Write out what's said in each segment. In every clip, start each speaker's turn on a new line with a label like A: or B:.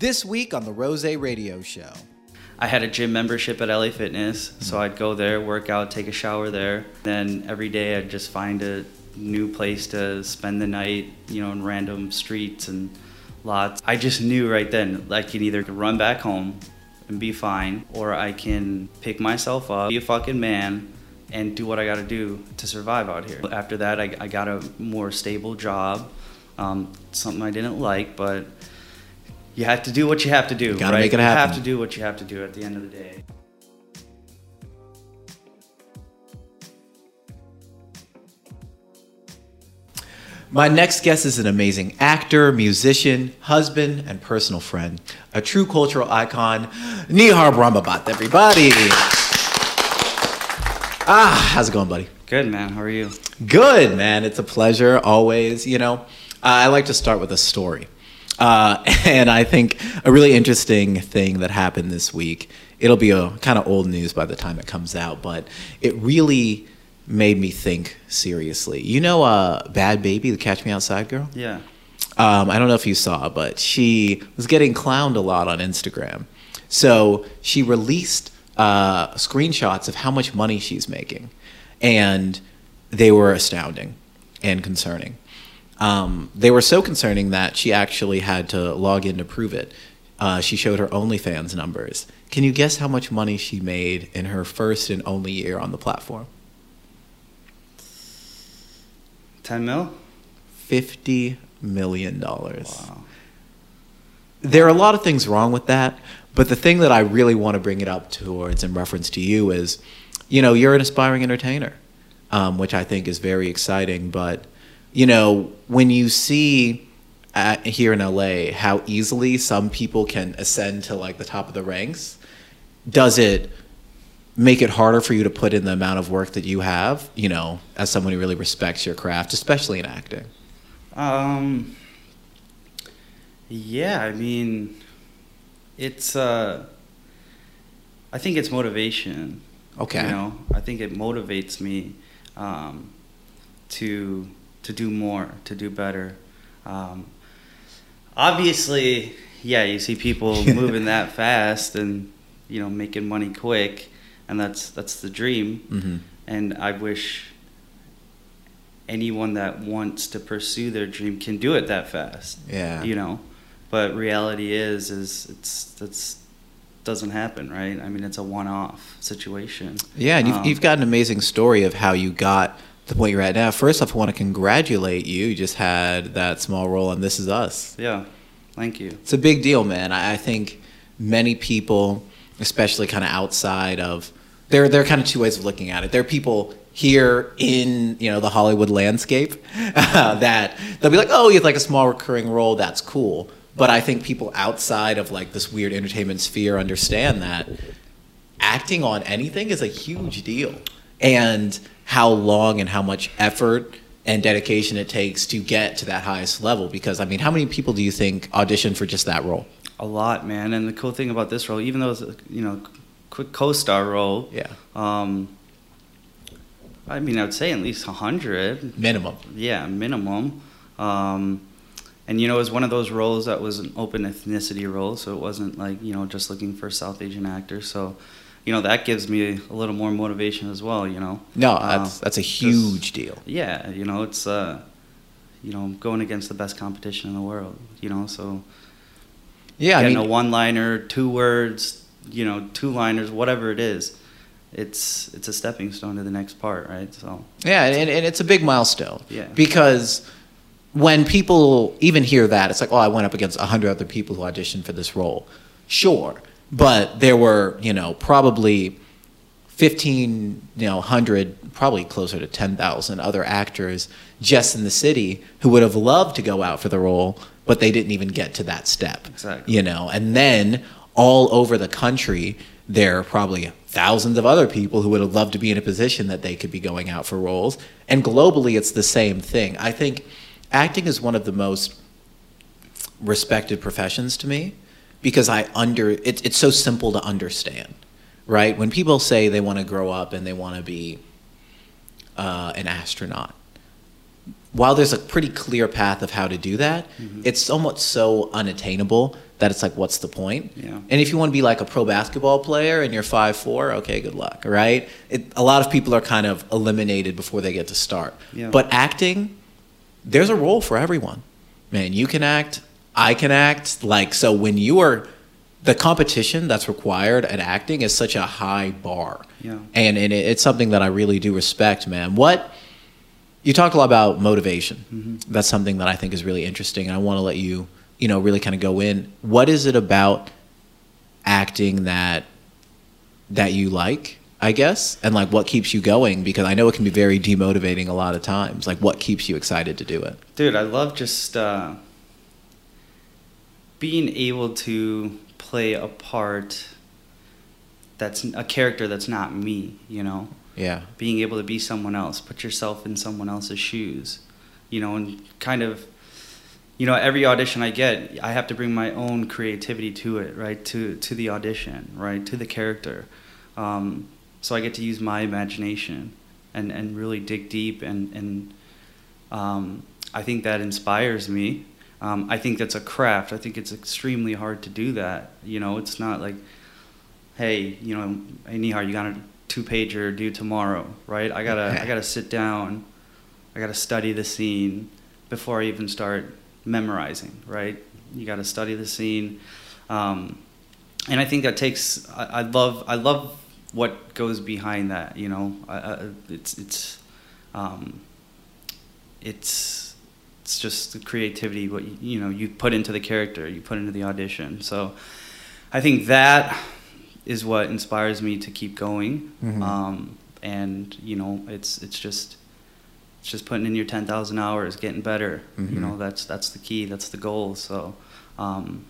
A: This week on the Rosey Radio Show.
B: I had a gym membership at LA Fitness, so I'd go there, work out, take a shower there. Then every day I'd just find a new place to spend the night, you know, in random streets and lots. I just knew right then I can either run back home and be fine, or I can pick myself up, be a fucking man, and do what I gotta do to survive out here. After that, I, I got a more stable job, um, something I didn't like, but you have to do what you have to do.
A: You gotta
B: right?
A: make it happen.
B: You have to do what you have to do at the end of the day.
A: My next guest is an amazing actor, musician, husband, and personal friend. A true cultural icon, Nihar Brahmbhatt, everybody. Ah, how's it going, buddy?
B: Good man, how are you?
A: Good, man. It's a pleasure always. You know, I like to start with a story. Uh, and I think a really interesting thing that happened this week, it'll be a kind of old news by the time it comes out, but it really made me think seriously. You know, uh, Bhad Bhabie, the Catch Me Outside girl?
B: Yeah.
A: Um, I don't know if you saw, but she was getting clowned a lot on Instagram. So she released uh, screenshots of how much money she's making, and they were astounding and concerning. Um, they were so concerning that she actually had to log in to prove it. Uh, she showed her OnlyFans numbers. Can you guess how much money she made in her first and only year on the platform?
B: 10 mil?
A: Fifty million dollars.
B: Wow.
A: there are a lot of things wrong with that, but the thing that I really want to bring it up towards in reference to you is, you know, you're an aspiring entertainer, um, which I think is very exciting. But, you know, when you see at, here in LA how easily some people can ascend to like the top of the ranks, does it make it harder for you to put in the amount of work that you have, you know, as someone who really respects your craft, especially in acting?
B: Um, yeah, I mean, it's, uh, I think it's motivation.
A: Okay.
B: You know, I think it motivates me um, to to do more, to do better. Um, obviously, yeah, you see people moving that fast and you know making money quick, and that's that's the dream.
A: Mm-hmm.
B: And I wish anyone that wants to pursue their dream can do it that fast.
A: Yeah.
B: You know, but reality is is it's it's doesn't happen, right? I mean, it's a one-off situation.
A: Yeah, and you've,
B: Um,
A: you've got an amazing story of how you got the point you're at now. First off, I want to congratulate you. You just had that small role on This Is Us.
B: Yeah, thank you.
A: It's a big deal, man. I, I think many people, especially kind of outside of, there, there are kind of two ways of looking at it. There are people here in you know the Hollywood landscape that they'll be like, oh, you have like a small recurring role. That's cool. But I think people outside of like this weird entertainment sphere understand that acting on anything is a huge deal and how long and how much effort and dedication it takes to get to that highest level because i mean how many people do you think audition for just that role
B: A lot, man. And the cool thing about this role, even though it's a you know quick co-star role,
A: yeah
B: um, I mean, I would say at least a hundred.
A: minimum
B: Yeah, minimum. Um, and you know, it was one of those roles that was an open ethnicity role, so it wasn't like you know just looking for South Asian actors So, you know, that gives me a little more motivation as well. You know.
A: no
B: Uh,
A: that's that's a huge deal
B: Yeah, you know, it's uh, you know, going against the best competition in the world. You know, so
A: yeah i
B: getting
A: mean
B: a one-liner, two words, you know, two-liners, whatever it is. It's it's a stepping stone to the next part, right? So
A: Yeah, and, and it's a big milestone.
B: Yeah.
A: Because when people even hear that, it's like, oh, I went up against 100 other people who auditioned for this role. Sure. But there were, you know, probably 15, you know, 100, probably closer to 10,000 other actors just in the city who would have loved to go out for the role, but they didn't even get to that step.
B: Exactly.
A: You know, and then all over the country, there are probably thousands of other people who would have loved to be in a position that they could be going out for roles. And globally, it's the same thing. I think acting is one of the most respected professions to me because I under it, it's so simple to understand, right? When people say they want to grow up and they want to be uh, an astronaut, while there's a pretty clear path of how to do that,
B: Mhm.
A: it's somewhat so unattainable that it's like, what's the point?
B: Yeah.
A: And if you want to be like a pro basketball player and you're five four, okay, good luck, right? It, a lot of people are kind of eliminated before they get to start.
B: Yeah.
A: But acting, there's a role for everyone. Man, you can act, I can act. Like, so when you are, the competition that's required at acting is such a high bar.
B: Yeah.
A: And, and it, it's something that I really do respect, man. What, you talked a lot about motivation.
B: Mm-hmm.
A: That's something that I think is really interesting. And I want to let you, you know, really kind of go in. What is it about acting that, that you like? I guess, and like what keeps you going because I know it can be very demotivating a lot of times. Like, what keeps you excited to do it?
B: Dude, I love just uh, being able to play a part that's a character that's not me, you know?
A: Yeah.
B: Being able to be someone else, put yourself in someone else's shoes, you know, and kind of, you know, every audition I get, I have to bring my own creativity to it, right? To, to the audition, right? To the character. Um, so I get to use my imagination and, and really dig deep and, and um, I think that inspires me. Um, I think that's a craft. I think it's extremely hard to do that. You know, it's not like, hey, you know, hey Nihar, you got a two pager due tomorrow, right? I gotta I gotta sit down, I gotta study the scene before I even start memorizing, right? You gotta study the scene, um, and I think that takes. I, I love I love what goes behind that. You know, I, I, it's it's um, it's it's just the creativity what you, you know you put into the character you put into the audition so i think that is what inspires me to keep going
A: Mhm.
B: um, and you know it's it's just it's just putting in your 10,000 hours getting better you
A: Mhm.
B: know that's that's the key that's the goal so um,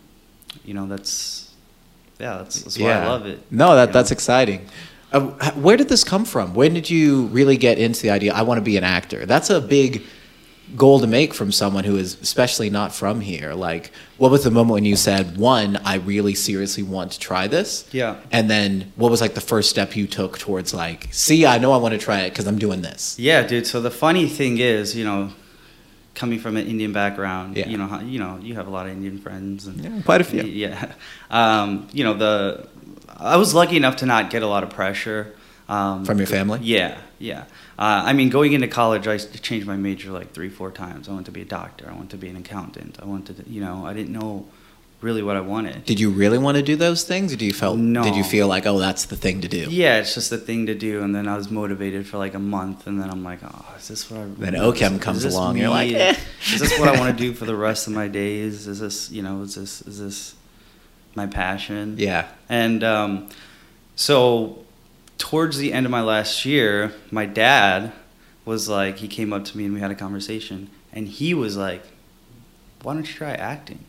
B: you know that's yeah that's, that's why i love it
A: No, that that's
B: know?
A: exciting. Uh, where did this come from? When did you really get into the idea? I want to be an actor. That's a big goal to make from someone who is especially not from here. Like, what was the moment when you said, "One, I really seriously want to try this"?
B: Yeah.
A: And then, what was like the first step you took towards like, "See, I know I want to try it because I'm doing this."
B: Yeah, dude. So the funny thing is, you know, coming from an Indian background,
A: Yeah.
B: you know, you know, you have a lot of Indian friends, and
A: Yeah, quite a few.
B: Yeah, um, you know, the I was lucky enough to not get a lot of pressure um,
A: From your family?
B: Yeah, yeah. Uh, I mean, going into college, I changed my major like three, four times. I wanted to be a doctor. I wanted to be an accountant. I wanted, to, you know, I didn't know really what I wanted.
A: Did you really want to do those things, or do you felt?
B: No.
A: Did you feel like, "Oh, that's the thing to do"?
B: Yeah, it's just a thing to do, and then I was motivated for like a month, and then I'm like, oh, is this what I?
A: Then OChem
B: is
A: comes
B: this
A: along, you're like, eh.
B: is this what I want to do for the rest of my days? Is this, you know, is this is this my passion?
A: Yeah.
B: And um, so, towards the end of my last year, my dad was like, he came up to me and we had a conversation, and he was like, "Why don't you try acting?"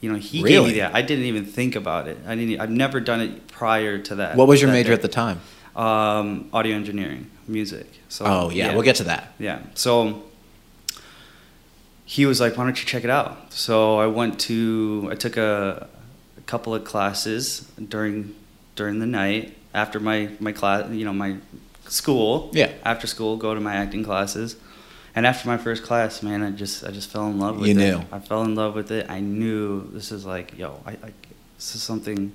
B: You know, he gave me that. I didn't even think about it. I didn't. I've never done it prior to that.
A: What was your major
B: day.
A: at the time?
B: Um, audio engineering, music. So
A: oh yeah, we'll get to that.
B: yeah. So he was like, "Why don't you check it out?" So I went to. I took a, a couple of classes during during the night after my my class. You know my school.
A: Yeah.
B: After school, go to my acting classes. And after my first class, man, I just I just fell in love with
A: You
B: it.
A: knew.
B: I fell in love with it. I knew this is like, yo, I, I this is something.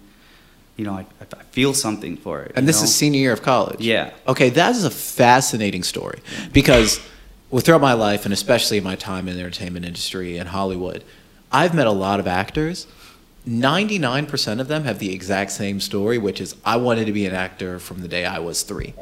B: You know, I, I feel something for it.
A: And this
B: know?
A: is senior year of college.
B: Yeah.
A: Okay, that is a fascinating story because well, throughout my life, and especially my time in the entertainment industry and Hollywood, I've met a lot of actors. 99% of them have the exact same story, which is I wanted to be an actor from the day I was three.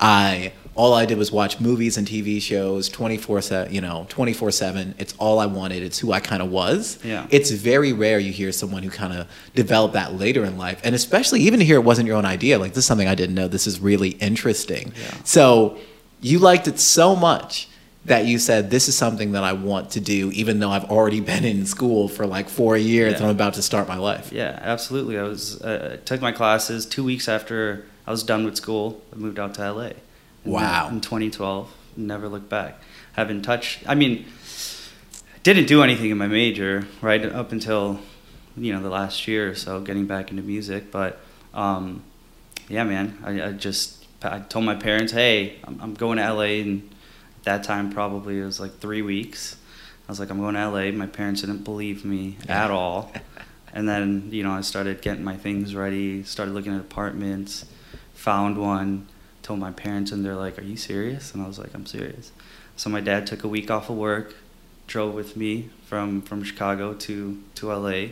A: I all I did was watch movies and TV shows 24 7, you know, 24 7. It's all I wanted. It's who I kind of was.
B: Yeah.
A: It's very rare you hear someone who kind of developed that later in life. And especially even to hear it wasn't your own idea. Like, this is something I didn't know. This is really interesting.
B: Yeah.
A: So you liked it so much that you said, this is something that I want to do, even though I've already been in school for like four years and I'm about to start my life.
B: Yeah, absolutely. I was uh, took my classes two weeks after I was done with school. I moved out to LA.
A: Wow.
B: In 2012, never looked back. Haven't touched. I mean, didn't do anything in my major right up until you know the last year or so, getting back into music. But um, yeah, man, I, I just I told my parents, hey, I'm, I'm going to LA, and that time probably it was like three weeks. I was like, I'm going to LA. My parents didn't believe me at all. And then, you know, I started getting my things ready, started looking at apartments, found one, told my parents, and they're like, Are you serious? And I was like, I'm serious. So my dad took a week off of work, drove with me from, from Chicago to, to LA,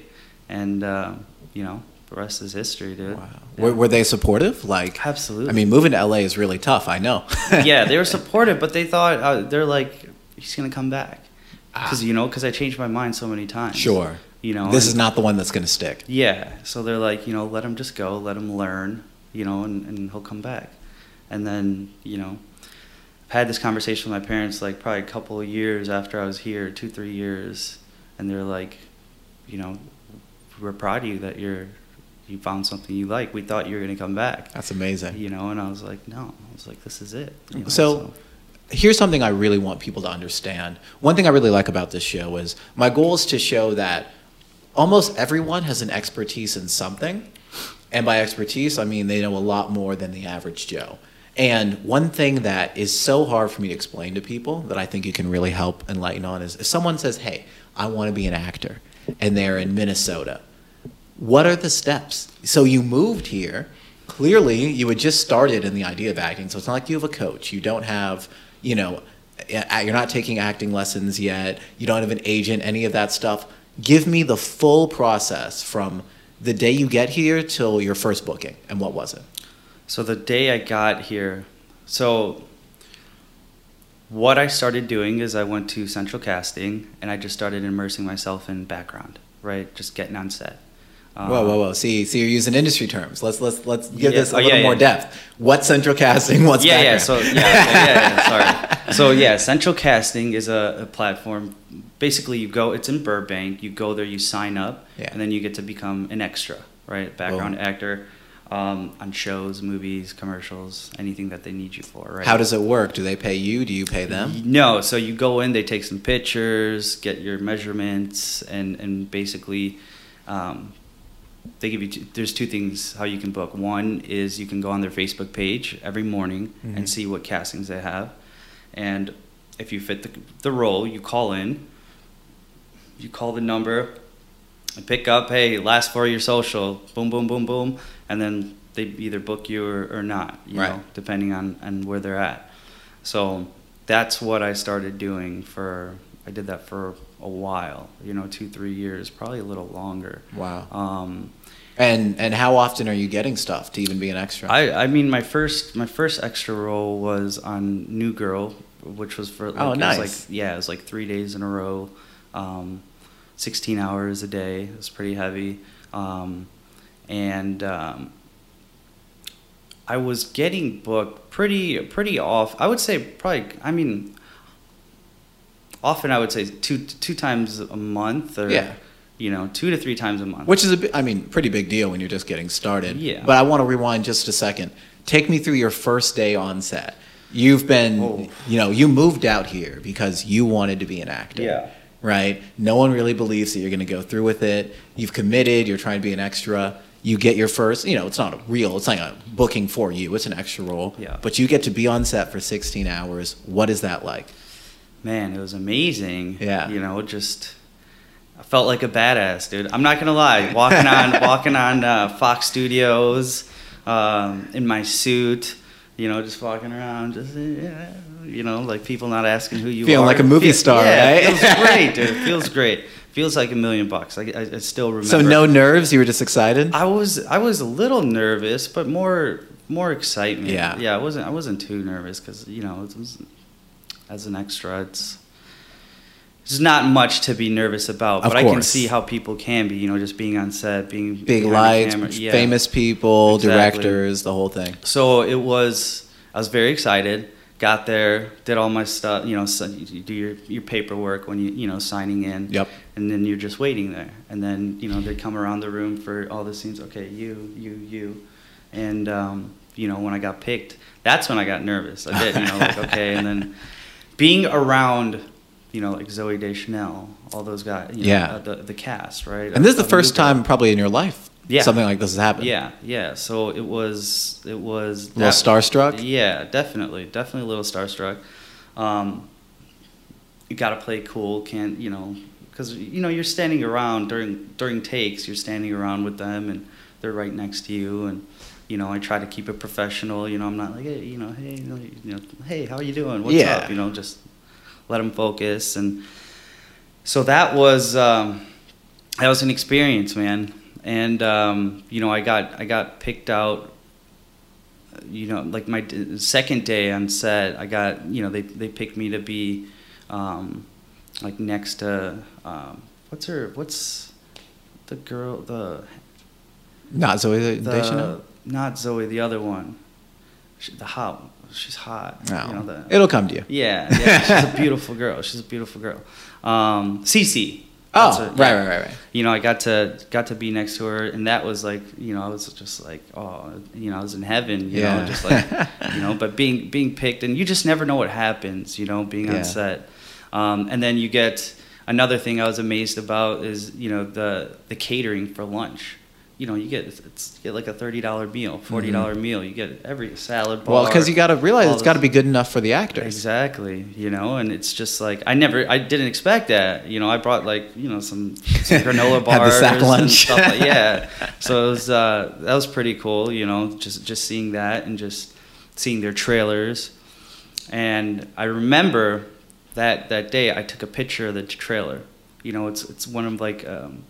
B: and, uh, you know, the rest is history, dude.
A: Wow.
B: Yeah.
A: Were, were they supportive? Like,
B: Absolutely.
A: I mean, moving to LA is really tough. I know.
B: yeah, they were supportive, but they thought uh, they're like, he's gonna come back,
A: Ah.
B: because you know, because I changed my mind so many times.
A: Sure.
B: You know,
A: This
B: and-
A: is not the one that's going to stick.
B: Yeah, so they're like, you know, let him just go, let him learn, you know, and, and he'll come back. And then, you know, I've had this conversation with my parents like probably a couple of years after I was here, two, three years, and they're like, you know, we're proud of you that you're you found something you like. We thought you were gonna come back.
A: That's amazing.
B: You know, and I was like, no. I was like, this is it. you know,
A: So, here's something I really want people to understand. One thing I really like about this show is my goal is to show that almost everyone has an expertise in something. And by expertise, I mean they know a lot more than the average Joe. And one thing that is so hard for me to explain to people that I think you can really help enlighten on is if someone says, Hey, I want to be an actor, and they're in Minnesota, what are the steps? So you moved here. Clearly, you had just started in the idea of acting. So it's not like you have a coach. You don't have, you know, you're not taking acting lessons yet. You don't have an agent, any of that stuff. Give me the full process from the day you get here till your first booking. And what was it?
B: So the day I got here, so what I started doing is I went to Central Casting and I just started immersing myself in background, right? Just getting on set.
A: Whoa, whoa, whoa! See, see, you're using industry terms. Let's let's let's give
B: Yeah,
A: this a
B: oh,
A: little
B: yeah,
A: more
B: yeah.
A: depth. What's central casting? What's
B: yeah, yeah.
A: background?
B: So yeah, so, yeah, yeah, sorry. So yeah, Central Casting is a, a platform. Basically, you go. It's in Burbank. You go there, you sign up,
A: Yeah.
B: and then you get to become an extra, right? Background actor um, on shows, movies, commercials, anything that they need you for, right?
A: How does it work? Do they pay you? Do you pay them?
B: No, so you go in, they take some pictures, get your measurements, and and basically, um, they give you. Two, there's two things how you can book. One is you can go on their Facebook page every morning
A: Mhm.
B: and see what castings they have, and if you fit the the role, you call in. You call the number, and pick up. Hey, last four of your social. Boom, boom, boom, boom, and then they either book you or, or not. You
A: Right.
B: know, depending on on where they're at. So that's what I started doing for. I did that for a while, you know, two, three years, probably a little longer.
A: Wow.
B: Um,
A: And and how often are you getting stuff to even be an extra?
B: I, I mean, my first my first extra role was on New Girl, which was for like,
A: Oh,
B: it was
A: nice.
B: like yeah, it was like three days in a row, um, sixteen hours a day. It was pretty heavy, um, and um, I was getting booked pretty pretty off. I would say probably. I mean, often I would say two two times a month, or
A: Yeah.
B: you know, two to three times a month.
A: Which is a I mean, pretty big deal when you're just getting started.
B: Yeah.
A: But I want to rewind just a second. Take me through your first day on set. You've been,
B: Oh.
A: you know, you moved out here because you wanted to be an actor.
B: Yeah.
A: Right? No one really believes that you're going to go through with it. You've committed, you're trying to be an extra. You get your first, you know, it's not a real, it's not a booking for you, it's an extra role.
B: Yeah.
A: But you get to be on set for 16 hours. What is that like?
B: Man, it was amazing.
A: Yeah.
B: You know, just I felt like a badass, dude. I'm not gonna lie. Walking on walking on uh, Fox Studios um, in my suit, you know, just walking around, just yeah, you know, like people not asking who you
A: Feeling
B: are.
A: Feeling like a movie
B: Feel-
A: star,
B: yeah,
A: right?
B: It feels great, dude. It feels great. Feels like a million bucks. I, I, I still remember.
A: So no nerves, you were just excited?
B: I was I was a little nervous, but more more excitement.
A: Yeah.
B: yeah. I wasn't I wasn't too nervous because you know it was as an extra, it's there's not much to be nervous about. But I can see how people can be. You know, just being on set, being
A: Big lights.
B: Yeah.
A: famous people,
B: Exactly.
A: directors, the whole thing.
B: So it was. I was very excited. Got there, did all my stuff. You know, so you do your, your paperwork when you you know signing in.
A: Yep.
B: And then you're just waiting there, and then you know they come around the room for all the scenes. Okay, you, you, you, and um, you know when I got picked, that's when I got nervous. I did, you know, like okay, and then being around, you know, like Zooey Deschanel, all those guys, you know,
A: Yeah.
B: uh, the the cast, right?
A: And this is the first
B: New Girl.
A: time probably in your life
B: Yeah.
A: something like this has happened.
B: Yeah, yeah. So it was, it was
A: A little starstruck?
B: Yeah, definitely, definitely a little starstruck. Um, you got to play cool, can't you know? because you know you're standing around during during takes. You're standing around with them, and they're right next to you, and you know I try to keep it professional. You know I'm not like hey, you know hey you know, hey how are you doing what's
A: Yeah.
B: up you know just let them focus and so that was um, that was an experience, man. And um, you know I got I got picked out you know, like my d- second day on set, I got, you know, they, they picked me to be, um, like next to, um, what's her, what's the girl, the,
A: Not Zooey
B: the
A: Deschanel?
B: Not Zooey, the other one, she, the hot, she's hot.
A: No.
B: You know, the,
A: It'll come to you.
B: yeah, yeah, she's a beautiful girl. She's a beautiful girl. Um, Cece.
A: Oh,
B: her-
A: right,
B: yeah.
A: right, right, right.
B: You know, I got to got to be next to her, and that was like, you know, I was just like, oh, you know, I was in heaven. You
A: Yeah.
B: know, just like, you know, but being being picked, and you just never know what happens. You know, being
A: Yeah.
B: on set, um, and then you get another thing I was amazed about is you know the the catering for lunch. You know, you get it's you get like a thirty dollar meal, forty dollar meal. You get every salad bar.
A: Mm-hmm. Well, because you got to realize it's got to be good enough for the actors.
B: Exactly, you know, and it's just like I never, I didn't expect that. You know, I brought like you know some, some granola
A: Had
B: bars
A: the sack
B: and
A: lunch.
B: stuff like yeah. So it was uh, that was pretty cool. You know, just just seeing that and just seeing their trailers, and I remember that that day I took a picture of the trailer. You know, it's it's one of like um,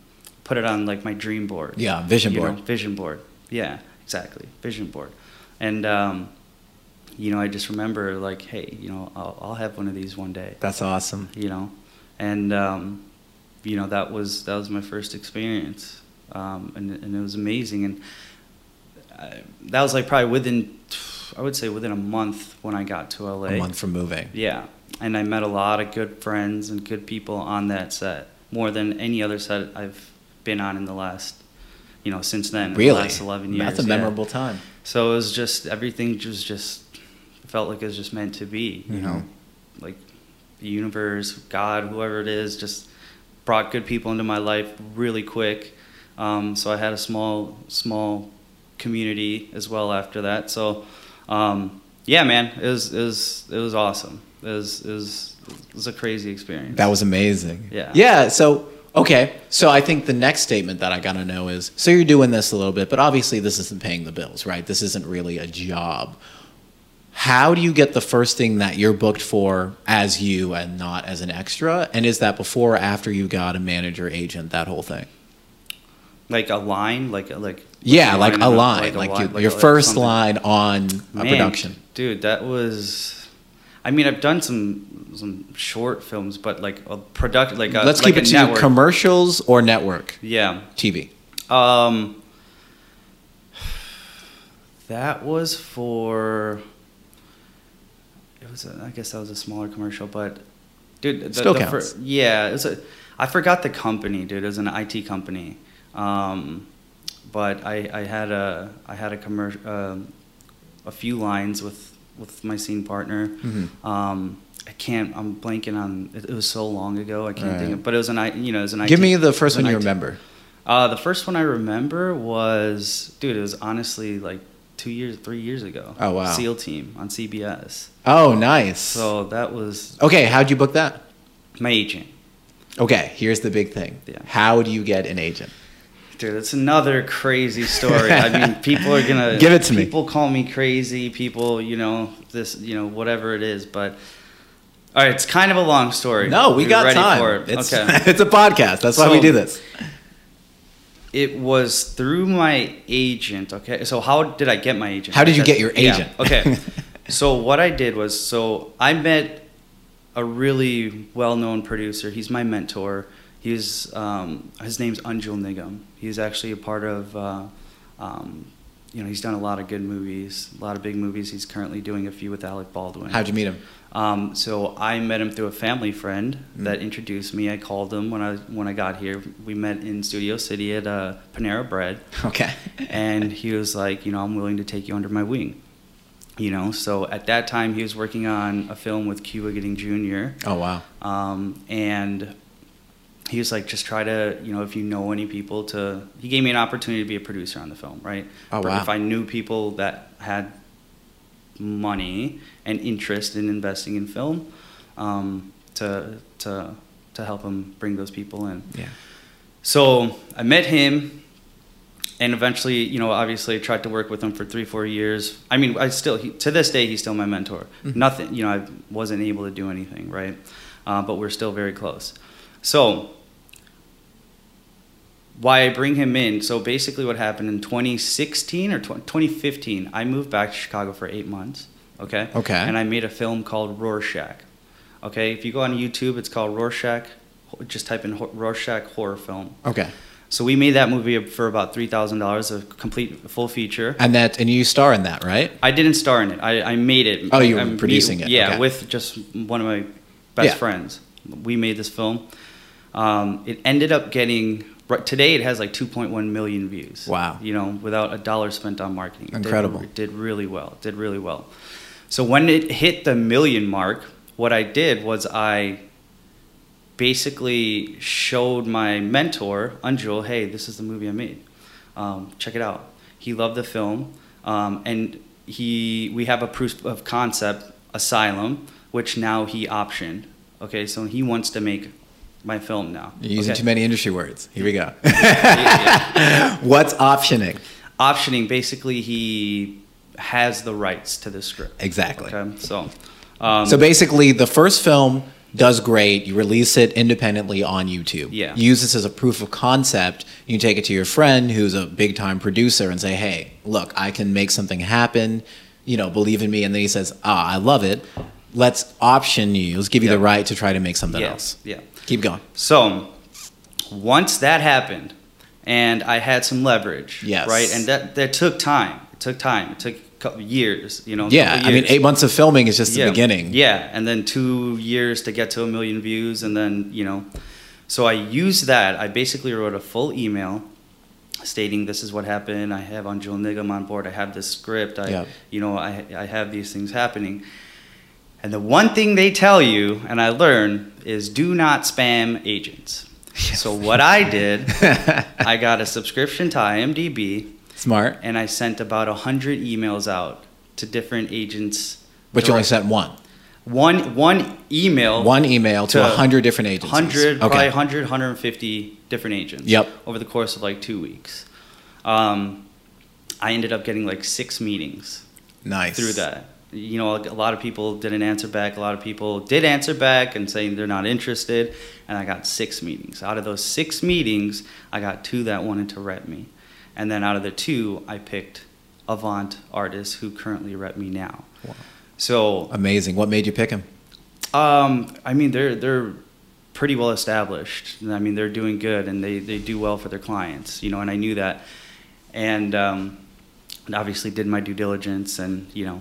B: put it on like my dream board.
A: Yeah, vision board.
B: know, vision board. Yeah, exactly, vision board, and. Um, you know, I just remember like, hey, you know, I'll, I'll have one of these one day.
A: That's awesome.
B: You know, and um, you know that was that was my first experience, um, and and it was amazing. And I, that was like probably within, I would say within a month when I got to LA.
A: A month from moving.
B: Yeah, and I met a lot of good friends and good people on that set, more than any other set I've been on in the last, you know, since then.
A: Really?
B: the last eleven years.
A: That's a
B: yeah.
A: memorable time.
B: So it was just everything was just felt like it was just meant to be. You
A: Mhm.
B: know, like the universe, God, whoever it is, just brought good people into my life really quick. Um, so I had a small small community as well after that. So um, yeah, man, it was it was it was awesome. It was it was it was a crazy experience.
A: That was amazing.
B: Yeah.
A: Yeah. So, okay. So I think the next statement that I got to know is so you're doing this a little bit, but obviously this isn't paying the bills, right? This isn't really a job. How do you get the first thing that you're booked for as you and not as an extra? And is that before or after you got a manager, agent, that whole thing?
B: like a line, like like
A: Yeah, like a
B: in
A: line, like,
B: a
A: you,
B: like
A: your
B: a-
A: first
B: something.
A: line on a
B: Man,
A: production.
B: Dude, that was. I mean, I've done some some short films, but like a product, like a,
A: Let's
B: like
A: keep it to commercials or network
B: yeah.
A: TV.
B: Um. That was for. It was. A, I guess that was a smaller commercial, but, dude, the,
A: Still
B: the
A: counts.
B: yeah, it was a. I forgot the company, dude. It was an IT company. Um, but I, I had a I had a commercial um a few lines with with my scene partner.
A: Mhm.
B: Um, I can't. I'm blanking on. It, it was so long ago. I can't think.
A: Right.
B: Of, but it was an I. You know, it was an.
A: Give
B: IT
A: me the first one you
B: IT
A: remember.
B: uh, the first one I remember was, dude, it was honestly like two years, three years ago.
A: Oh, wow.
B: SEAL Team on CBS.
A: Oh, nice.
B: So that was
A: Okay, how'd you book that?
B: my agent.
A: Okay, here's the big thing.
B: Yeah.
A: How do you get an agent?
B: Dude, it's another crazy story. I mean, people are gonna
A: Give it to me.
B: People call me crazy. People, you know, this, you know, whatever it is. But all right, it's kind of a long story.
A: No, we
B: You're
A: got time.
B: For it.
A: It's,
B: okay.
A: it's a podcast. That's why we do this.
B: It was through my agent. Okay, so how did I get my agent?
A: How did you
B: That's-
A: get your
B: yeah,
A: agent?
B: Okay, so what I did was, so I met a really well-known producer. He's my mentor. He's um, his name's Anjul Nigam. He's actually a part of, uh, um, you know, he's done a lot of good movies, a lot of big movies. He's currently doing a few with Alec Baldwin.
A: How'd you meet him?
B: Um, so I met him through a family friend
A: Mm.
B: that introduced me. I called him when I when I got here. We met in Studio City at uh, Panera Bread,
A: Okay.
B: and he was like, you know, I'm willing to take you under my wing. You know, so at that time he was working on a film with Cuba Gooding Jr.
A: Oh wow.
B: Um, and he was like, just try to, you know, if you know any people to. He gave me an opportunity to be a producer on the film, right?
A: Oh,
B: But
A: wow.
B: If I knew people that had money and interest in investing in film, um, to to to help him bring those people in.
A: Yeah.
B: So I met him, and eventually, you know, obviously, tried to work with him for three, four years. I mean, I still, he, to this day, he's still my mentor.
A: Mhm.
B: Nothing, you know, I wasn't able to do anything, right? Uh, but we're still very close. So why I bring him in. So basically, what happened in 2016 or 20, 2015, I moved back to Chicago for eight months. Okay.
A: Okay.
B: And I made a film called Rorschach. Okay. If you go on YouTube, it's called Rorschach. Just type in Rorschach horror film.
A: Okay.
B: So we made that movie for about three thousand dollars, a complete full feature.
A: And that and you star in that, right?
B: I didn't star in it. I, I made it.
A: Oh, you were
B: I'm-
A: producing it.
B: Yeah,
A: Okay.
B: with just one of my best
A: Yeah.
B: friends. We made this film. Um, it ended up getting right, today. It has like 2.1 million views.
A: Wow.
B: You know, without a dollar spent on marketing. It did-
A: Incredible.
B: It did really well. It did really well. So when it hit the million mark, what I did was I basically showed my mentor, Anjul, hey, this is the movie I made. Um, check it out. He loved the film, um, and he we have a proof of concept, Asylum, which now he optioned. Okay, so he wants to make my film now.
A: You're using
B: okay.
A: too many industry words. Here we go. What's optioning?
B: Optioning, basically, he has the rights to the script.
A: Exactly.
B: Okay, so. Um,
A: So basically, the first film does great. You release it independently on YouTube.
B: Yeah.
A: You use this as a proof of concept. You take it to your friend who's a big time producer and say, "Hey, look, I can make something happen. You know, believe in me." And then he says, "Ah, I love it. Let's option you. Let's give you the right to try to make something
B: yeah,
A: else."
B: Yeah.
A: Keep going.
B: So once that happened, and I had some leverage,
A: Yes.
B: right, and that that took time. It took time. It took a couple years, you know.
A: Yeah,
B: couple
A: I mean, eight months of filming is just the
B: yeah,
A: beginning.
B: Yeah, and then two years to get to a million views, and then you know, so I used that. I basically wrote a full email stating this is what happened. I have Anjul Nigam on board. I have this script. I,
A: Yeah.
B: you know, I I have these things happening. And the one thing they tell you, and I learned, is do not spam agents. So what I did, I got a subscription to IMDb,
A: Smart.
B: and I sent about hundred emails out to different agents.
A: But you only sent one.
B: one one email
A: One email to
B: To
A: a hundred different agents.
B: 100
A: Okay.
B: probably 100 150 different agents
A: Yep.
B: over the course of like two weeks um, i ended up getting like six meetings
A: Nice.
B: through that you know a lot of people didn't answer back a lot of people did answer back and saying they're not interested and i got six meetings out of those six meetings i got two that wanted to rep me and then out of the two i picked avant artists who currently rep me now
A: Wow.
B: so
A: Amazing. What made you pick him?
B: um, I mean, they're they're pretty well established. I mean, they're doing good and they, they do well for their clients, you know, and I knew that. And, um, and obviously did my due diligence and, you know,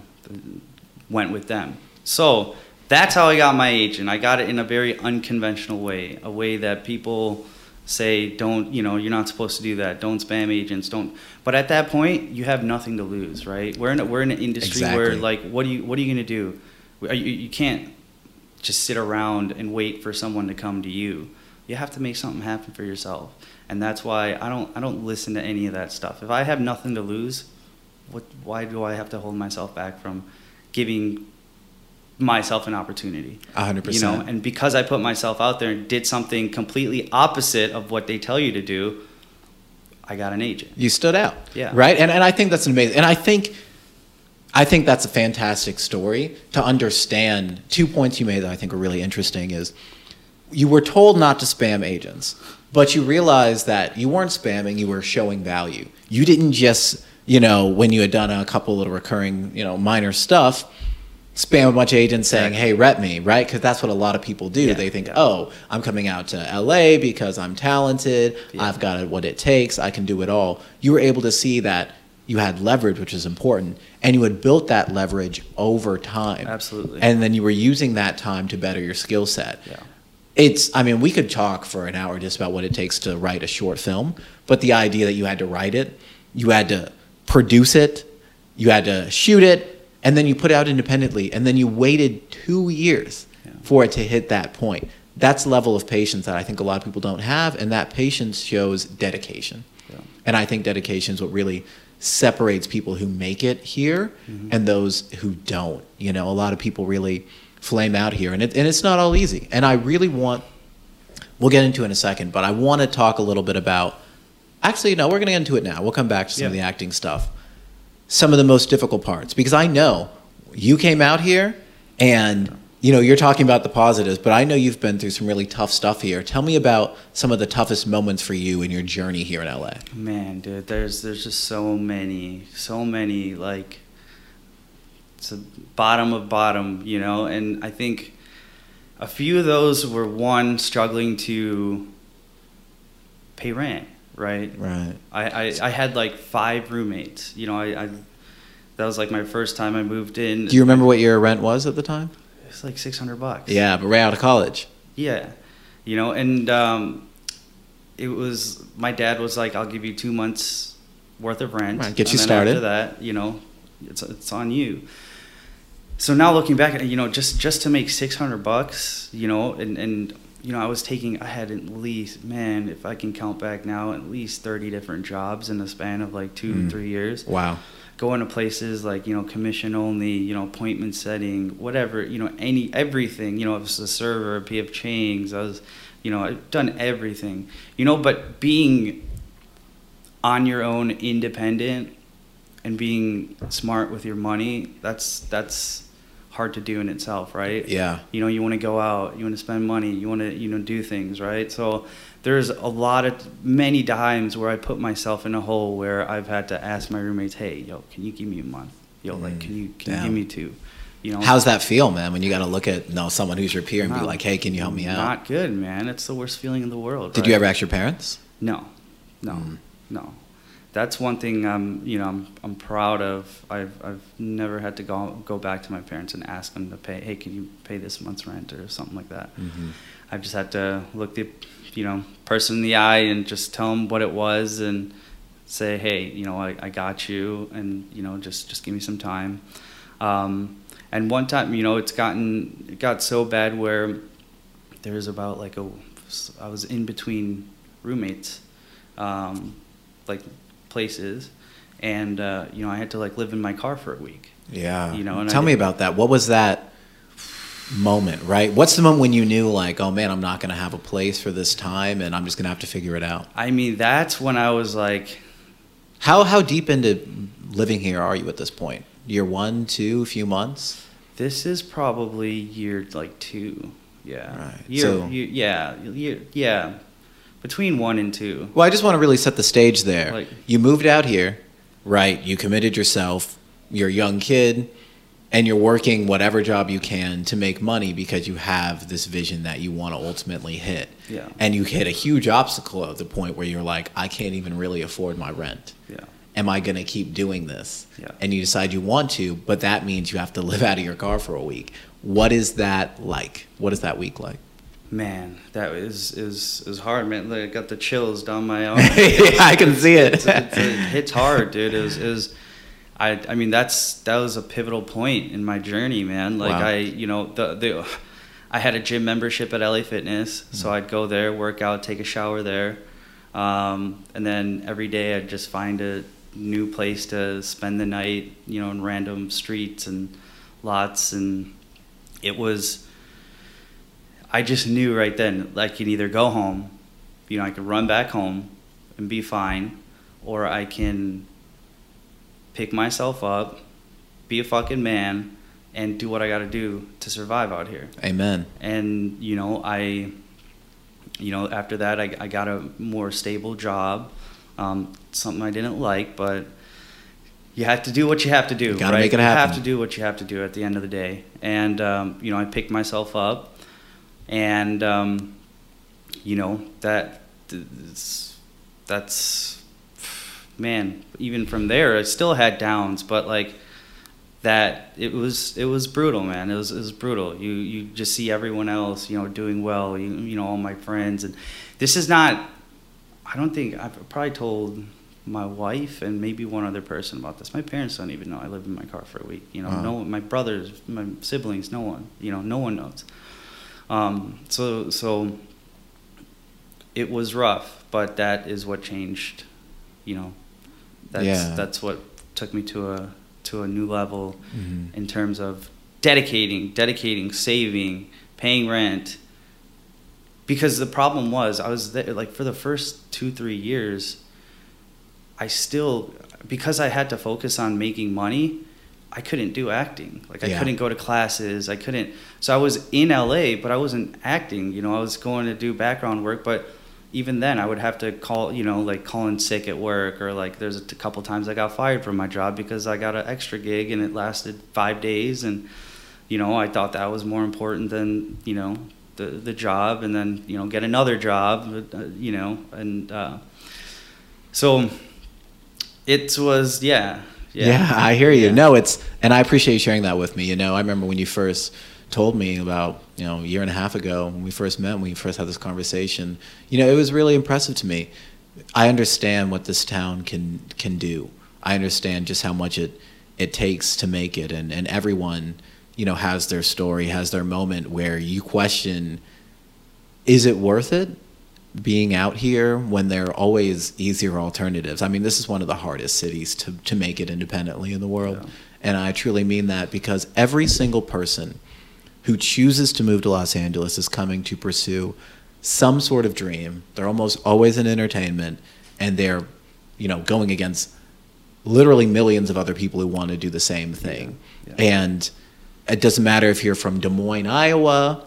B: went with them. So that's how I got my agent. I got it in a very unconventional way, a way that people say, don't, you know, you're not supposed to do that. Don't spam agents. Don't. But at that point, you have nothing to lose, right? We're in a, we're in an industry where like, what do you what are you gonna do? Are You, you can't just sit around and wait for someone to come to you. You have to make something happen for yourself, and that's why I don't I don't listen to any of that stuff. If I have nothing to lose, what why do I have to hold myself back from giving myself an opportunity?
A: A hundred
B: You know, and because I put myself out there and did something completely opposite of what they tell you to do, I got an agent.
A: You stood out.
B: Yeah.
A: Right. And and I think that's amazing. And I think I think that's a fantastic story to understand. Two points you made that I think are really interesting is you were told not to spam agents, but you realized that you weren't spamming, you were showing value. You didn't just, you know, when you had done a couple little recurring, you know, minor stuff, spam a bunch of agents saying. "Hey, rep me," right? Because that's what a lot of people do.
B: Yeah,
A: they think,
B: yeah.
A: "Oh, I'm coming out to LA because I'm talented.
B: Yeah.
A: I've got what it takes. I can do it all." You were able to see that you had leverage, which is important, and you had built that leverage over time.
B: Absolutely.
A: And then you were using that time to better your skill set.
B: Yeah.
A: It's, I mean, we could talk for an hour just about what it takes to write a short film, but the idea that you had to write it, you had to produce it, you had to shoot it, and then you put it out independently, and then you waited two years
B: Yeah.
A: for it to hit that point. That's the level of patience that I think a lot of people don't have, and that patience shows dedication.
B: Yeah.
A: And I think dedication is what really separates people who make it here
B: Mm-hmm.
A: and those who don't. You know, a lot of people really flame out here, and, it, and it's not all easy. And I really want we'll get into in a second, but I want to talk a little bit about. Actually, no, we're going to get into it now. We'll come back to some of the acting stuff. Some of the most difficult parts, because I know you came out here and you know you're talking about the positives, but I know you've been through some really tough stuff here. Tell me about some of the toughest moments for you in your journey here in LA.
B: Man, dude, there's there's just so many, so many like it's a bottom of bottom, you know, and I think a few of those were one struggling to pay rent, right?
A: Right.
B: I, I, I had like five roommates, you know, I, I that was like my first time I moved in.
A: Do you remember what your rent was at the time?
B: It's like six hundred bucks.
A: Yeah, but right out of college.
B: Yeah, you know, and um, it was my dad was like, "I'll give you two months worth of rent."
A: Right, get
B: and
A: you
B: then
A: started.
B: After that, you know, it's it's on you. So now looking back at you know, just just to make six hundred bucks, you know, and and you know, I was taking, I had at least, man, if I can count back now, at least thirty different jobs in the span of like two
A: Mm.
B: three years
A: Wow.
B: going to places like you know commission only you know appointment setting whatever you know any everything you know I was a server pf chang's i was you know i've done everything you know but being on your own independent and being smart with your money that's that's hard to do in itself right
A: Yeah.
B: you know you want to go out you want to spend money you want to you know do things right so there's a lot of many times where i put myself in a hole where i've had to ask my roommates hey yo can you give me a month yo like
A: Mm,
B: can you can you give me two you know
A: How's that feel, man? When you got to look at you know, someone who's your peer and be like, "Hey, can you help me out?"
B: not good man it's the worst feeling in the world
A: Did
B: right?
A: you ever ask your parents?
B: No, no,
A: Mm.
B: no. That's one thing I'm, you know, I'm, I'm proud of. I've, I've never had to go go back to my parents and ask them to pay. Hey, can you pay this month's rent or something like that?
A: Mm-hmm.
B: I've just had to look the, you know, person in the eye and just tell them what it was and say, hey, you know, I, I got you, and you know, just just give me some time. Um, and one time, you know, it's gotten it got so bad where there's about like a I was in between roommates, um, like places, and uh, you know, I had to like live in my car for a week.
A: Yeah.
B: You know, and I
A: Tell me about that. What was that moment, right? What's the moment when you knew, like, oh man, I'm not going to have a place for this time and I'm just going to have to figure it out?
B: I mean, that's when I was like,
A: How, how deep into living here are you at this point? Year one, two, a few months?
B: This is probably year like two. Yeah.
A: Right.
B: Year,
A: So-
B: year- yeah, year, yeah, between one and two.
A: Well, I just want to really set the stage there.
B: Like-
A: you moved out here, right? You committed yourself. You're a young kid, and you're working whatever job you can to make money because you have this vision that you want to ultimately hit.
B: Yeah.
A: And you hit a huge obstacle at the point where you're like, I can't even really afford my rent.
B: Yeah.
A: Am I going to keep doing this?
B: Yeah.
A: And you decide you want to, but that means you have to live out of your car for a week. What is that like? What is that week like?
B: Man, that is is is hard, man. Like, I got the chills down my arm.
A: yeah, I can see it.
B: it's, it's, it hits hard, dude. It was, it was I, I mean, that's that was a pivotal point in my journey, man. Like
A: Wow.
B: I, you know, the the I had a gym membership at LA Fitness, so I'd go there, work out, take a shower there, um, and then every day I'd just find a new place to spend the night, you know, in random streets and lots, and it was. I just knew right then, I can either go home, you know, I can run back home and be fine, or I can pick myself up, be a fucking man, and do what I got to do to survive out here.
A: Amen.
B: And you know, I, you know, after that, I, I got a more stable job, um, something I didn't like, but you have to do what you have to do.
A: You gotta
B: right?
A: make it happen.
B: You have to do what you have to do at the end of the day. And um, you know, I picked myself up, and um, you know that that's, man. Even from there, I still had downs, but like that it was it was brutal man. It was it was brutal. You you just see everyone else you know doing well you, you know all my friends. And this is not i don't think i've probably told my wife and maybe one other person about this. My parents don't even know. I live in my car for a week you know.
A: Wow.
B: no my brothers my siblings no one you know no one knows um, so so it was rough but that is what changed you know that's
A: Yeah.
B: that's what took me to a to a new level
A: Mhm.
B: in terms of dedicating dedicating saving paying rent because the problem was I was there like for the first two three years. I still because I had to focus on making money. I couldn't do acting. Like I
A: Yeah.
B: couldn't go to classes. I couldn't. So I was in LA, but I wasn't acting. You know, I was going to do background work, but even then, I would have to call. You know, like calling sick at work, or like there's a couple times I got fired from my job because I got an extra gig and it lasted five days, and you know I thought that was more important than you know the the job, and then you know get another job. uh, You know, and uh, so it was yeah.
A: Yeah, I hear you.
B: Yeah.
A: No, it's and I appreciate you sharing that with me. You know, I remember when you first told me about you know a year and a half ago when we first met, when we first had this conversation. You know, it was really impressive to me. I understand what this town can can do. I understand just how much it it takes to make it, and and everyone you know has their story, has their moment where you question, is it worth it? Being out here when there are always easier alternatives. I mean, this is one of the hardest cities to, to make it independently in the world.
B: Yeah.
A: And I truly mean that because every single person who chooses to move to Los Angeles is coming to pursue some sort of dream. They're almost always in entertainment and they're, you know, going against literally millions of other people who want to do the same thing.
B: Yeah.
A: And it doesn't matter if you're from Des Moines, Iowa,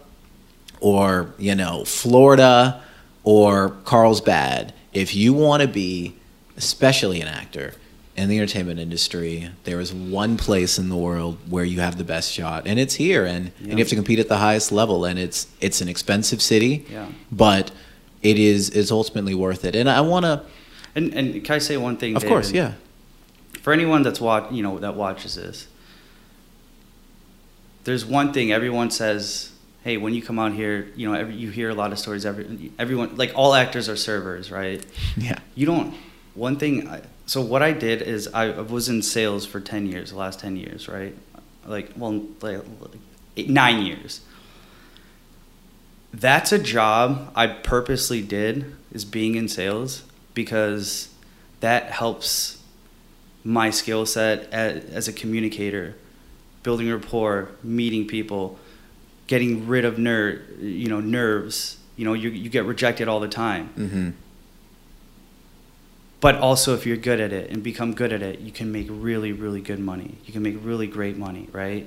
A: or you know Florida or Carlsbad, if you want to be, especially an actor in the entertainment industry, there is one place in the world where you have the best shot, and it's here, and, and you have to compete at the highest level, and it's it's an expensive city,
B: Yeah.
A: but it is is ultimately worth it. And I want to,
B: And and can I say one thing?
A: of course, yeah,
B: For anyone that's watch, you know, that watches this, there's one thing everyone says. Hey, when you come out here, you know, every, you hear a lot of stories. Every, everyone, like all actors are servers, right?
A: yeah,
B: You don't. One thing. I, so what I did is I was in sales for ten years, the last ten years, right? Like, well, like eight, nine years. That's a job I purposely did is being in sales because that helps my skill set as, as a communicator, building rapport, meeting people, getting rid of ner- you know nerves. You know, you you get rejected all the time.
A: Hmm
B: but also if you're good at it and become good at it you can make really really good money. You can make really great money right?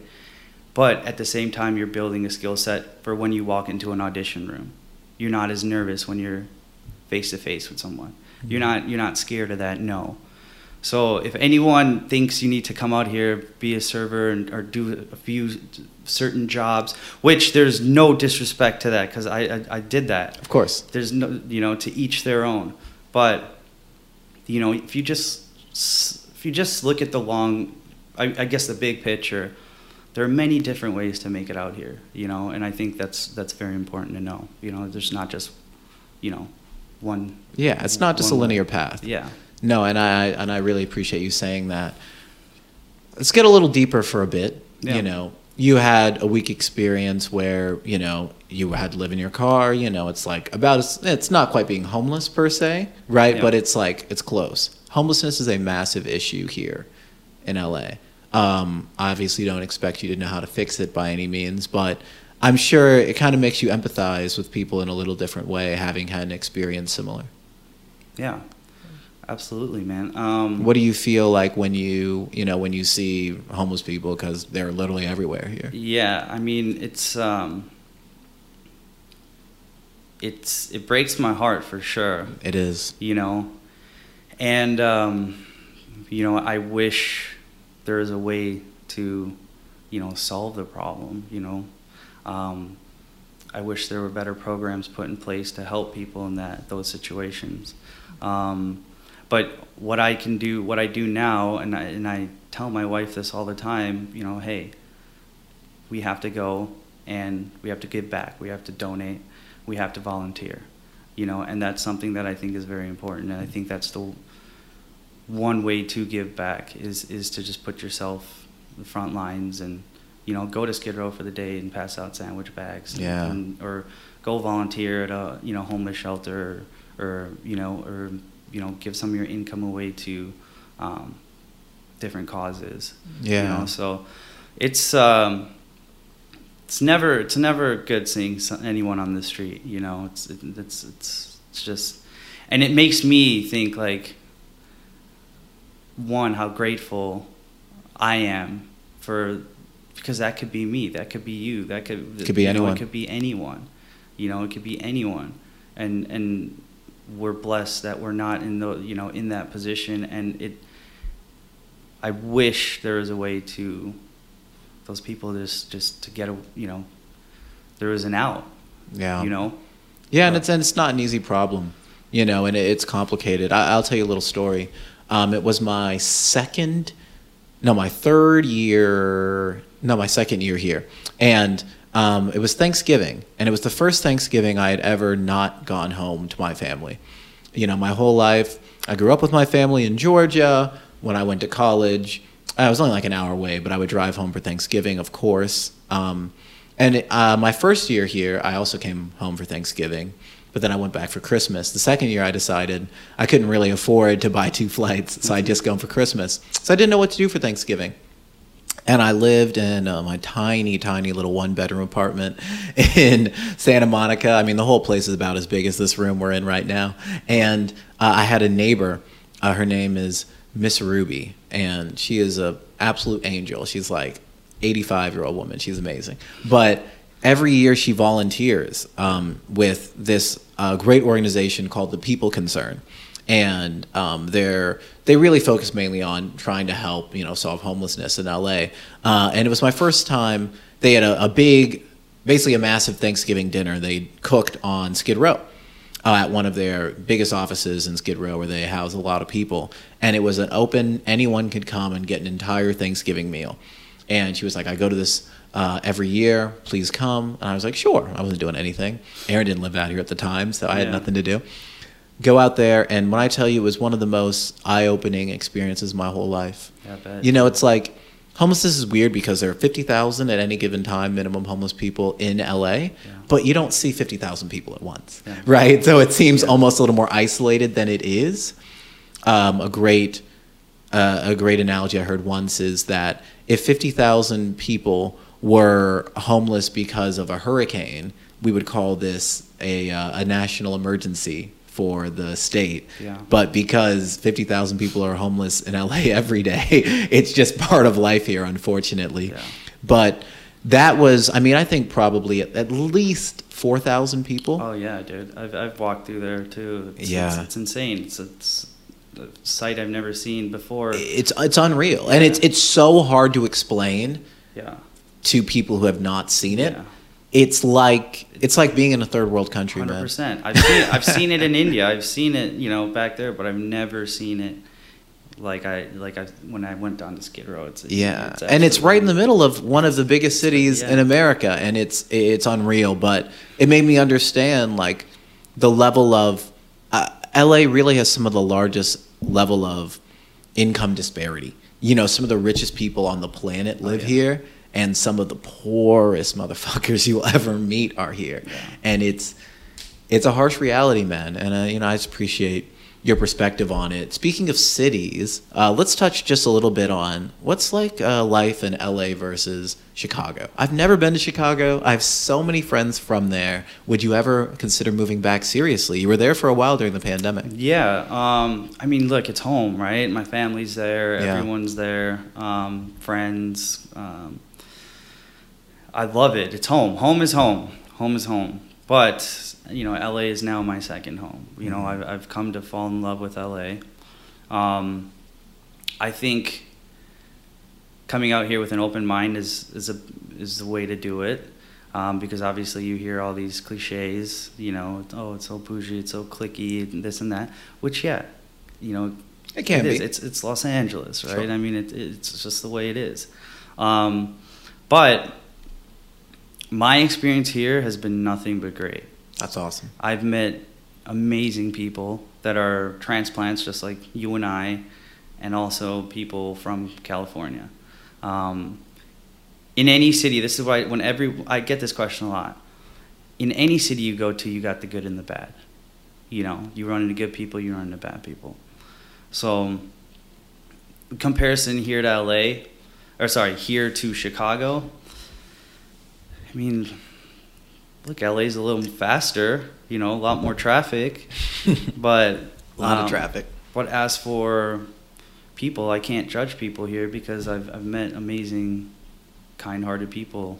B: But at the same time you're building a skill set for when you walk into an audition room. You're not as nervous when you're face to face with someone. You're not you're not scared of that no so if anyone thinks you need to come out here be a server and, or do a few certain jobs which there's no disrespect to that because I, I i did that
A: of course,
B: there's no you know to each their own but you know if you just if you just look at the long I, I guess the big picture there are many different ways to make it out here you know and i think that's that's very important to know you know there's not just you know one
A: yeah. It's not just a
B: one way.
A: linear path.
B: yeah
A: No, and I and I really appreciate you saying that. Let's get a little deeper for a bit.
B: Yeah.
A: You know, you had a week experience where you know you had to live in your car. You know, it's like about it's not quite being homeless per se, right?
B: Yeah.
A: But it's like it's close. Homelessness is a massive issue here in LA. Um, obviously, don't expect you to know how to fix it by any means, but I'm sure it kind of makes you empathize with people in a little different way, having had an experience similar.
B: yeah absolutely man um
A: What do you feel like when you you know when you see homeless people because they're literally everywhere here?
B: Yeah, I mean it's um it's it breaks my heart for sure,
A: It is.
B: you know. And um you know, I wish there is a way to, you know, solve the problem, you know. Um I wish there were better programs put in place to help people in that those situations. Um, but what I can do, what I do now, and I, and I tell my wife this all the time, you know, hey, we have to go and we have to give back. We have to donate. We have to volunteer. You know, and that's something that I think is very important. And I think that's the one way to give back is is to just put yourself in the front lines and you know go to Skid Row for the day and pass out sandwich bags.
A: Yeah.
B: And, or go volunteer at a you know homeless shelter or, or you know or you know give some of your income away to um, different causes.
A: Yeah.
B: You know, so it's um, it's never it's never good seeing anyone on the street. You know, it's it's it's it's just, and it makes me think like one how grateful I am for because that could be me, that could be you, that could
A: Could be
B: you know,
A: anyone.
B: it could be anyone. You know, it could be anyone, and and we're blessed that we're not in the you know in that position, and it. I wish there was a way to those people just just to get a you know there is an out
A: Yeah.
B: you know
A: Yeah, and it's and it's not an easy problem, you know, and it, it's complicated. I, I'll tell you a little story. Um, it was my second, no, my third year, no, my second year here, and um, it was Thanksgiving, and it was the first Thanksgiving I had ever not gone home to my family. You know, my whole life, I grew up with my family in Georgia. When I went to college, I was only like an hour away, but I would drive home for Thanksgiving, of course. Um, and uh, my first year here, I also came home for Thanksgiving, but then I went back for Christmas. The second year, I decided I couldn't really afford to buy two flights, so I just go for Christmas. So I didn't know what to do for Thanksgiving. And I lived in uh, my tiny, tiny little one bedroom apartment in Santa Monica. I mean, the whole place is about as big as this room we're in right now. And uh, I had a neighbor. Uh, her name is Miss Ruby, and she is a absolute angel. She's like 85 year old woman. She's amazing. But every year she volunteers um, with this uh, great organization called the People Concern and um, they're they really focus mainly on trying to help you know solve homelessness in LA. Uh, and it was my first time. They had a, a big, basically a massive Thanksgiving dinner. They cooked on Skid Row. Uh, at one of their biggest offices in Skid Row, where they house a lot of people, and it was an open. Anyone could come and get an entire Thanksgiving meal. And she was like, "I go to this uh, every year. Please come." And I was like, "Sure." I wasn't doing anything. Aaron didn't live out here at the time, so I had nothing to do go out there and when i tell you it was one of the most eye-opening experiences of my whole life.
B: Yeah,
A: you know it's like homelessness is weird because there are 50000 at any given time minimum homeless people in la but you don't see 50000 people at once
B: Yeah.
A: right? So it seems almost a little more isolated than it is. Um, a great uh, a great analogy I heard once is that if 50,000 people were homeless because of a hurricane, we would call this a, uh, a national emergency for the state.
B: Yeah.
A: But because 50,000 people are homeless in LA every day, it's just part of life here, unfortunately.
B: Yeah.
A: But that was, I mean, I think probably at, at least 4,000 people.
B: oh yeah dude I've, I've walked through there too it's,
A: Yeah.
B: it's, it's insane it's, it's a sight I've never seen before
A: It's, it's unreal. And it's, it's so hard to explain.
B: yeah
A: to people who have not seen it.
B: Yeah.
A: It's like it's like being in a third world country,
B: Hundred
A: man.
B: percent. I've seen I've seen it in India. I've seen it, you know, back there, but I've never seen it like I like I when I went down to Skid Row. It's
A: Yeah, and it's right in the middle of one of the biggest cities
B: Yeah.
A: in America, and it's it's unreal. But it made me understand like the level of uh, LA really has some of the largest level of income disparity. You know, some of the richest people on the planet live
B: yeah.
A: here, and some of the poorest motherfuckers you'll ever meet are here, and it's it's a harsh reality, man. And uh, you know, I just appreciate your perspective on it. Speaking of cities, uh, let's touch just a little bit on what's like uh, life in LA versus Chicago. I've never been to Chicago. I have so many friends from there. Would you ever consider moving back seriously? You were there for a while during the pandemic.
B: Yeah, um, I mean, look, it's home, right? My family's there,
A: Yeah.
B: everyone's there, um, friends. Um, I love it. It's home. Home is home. Home is home. But you know, LA is now my second home. You know, I've I've come to fall in love with LA. Um, I think coming out here with an open mind is is a is the way to do it. Um, because obviously you hear all these cliches, you know, oh, it's so bougie, it's so clicky, and this and that. Which, yeah, you know,
A: It can
B: is.
A: be.
B: It's it's Los Angeles, right?
A: Sure.
B: I mean, it, it's just the way it is. Um, but my experience here has been nothing but great.
A: That's awesome.
B: I've met amazing people that are transplants, just like you and I, and also people from California. Um, in any city, this is why when every I get this question a lot. In any city you go to, you got the good and the bad. You know, you run into good people, you run into bad people. So, comparison here to LA, or sorry, here to Chicago. I mean, look, LA's a little faster, you know, a lot more traffic, but
A: A lot
B: um,
A: of traffic.
B: But as for people, I can't judge people here because I've I've met amazing, kind-hearted people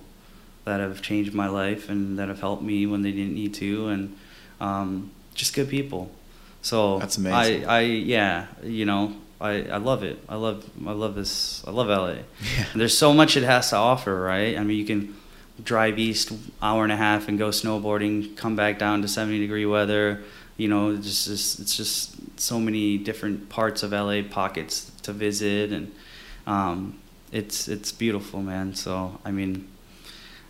B: that have changed my life and that have helped me when they didn't need to, and um, just good people. So
A: That's amazing.
B: I, I yeah, you know, I, I love it. I love I love this. I love LA.
A: Yeah.
B: And there's so much it has to offer, right? I mean, you can drive east hour and a half and go snowboarding, come back down to 70 degree weather. You know, it's just, just it's just so many different parts of LA pockets to visit, and um, it's it's beautiful, man. So I mean,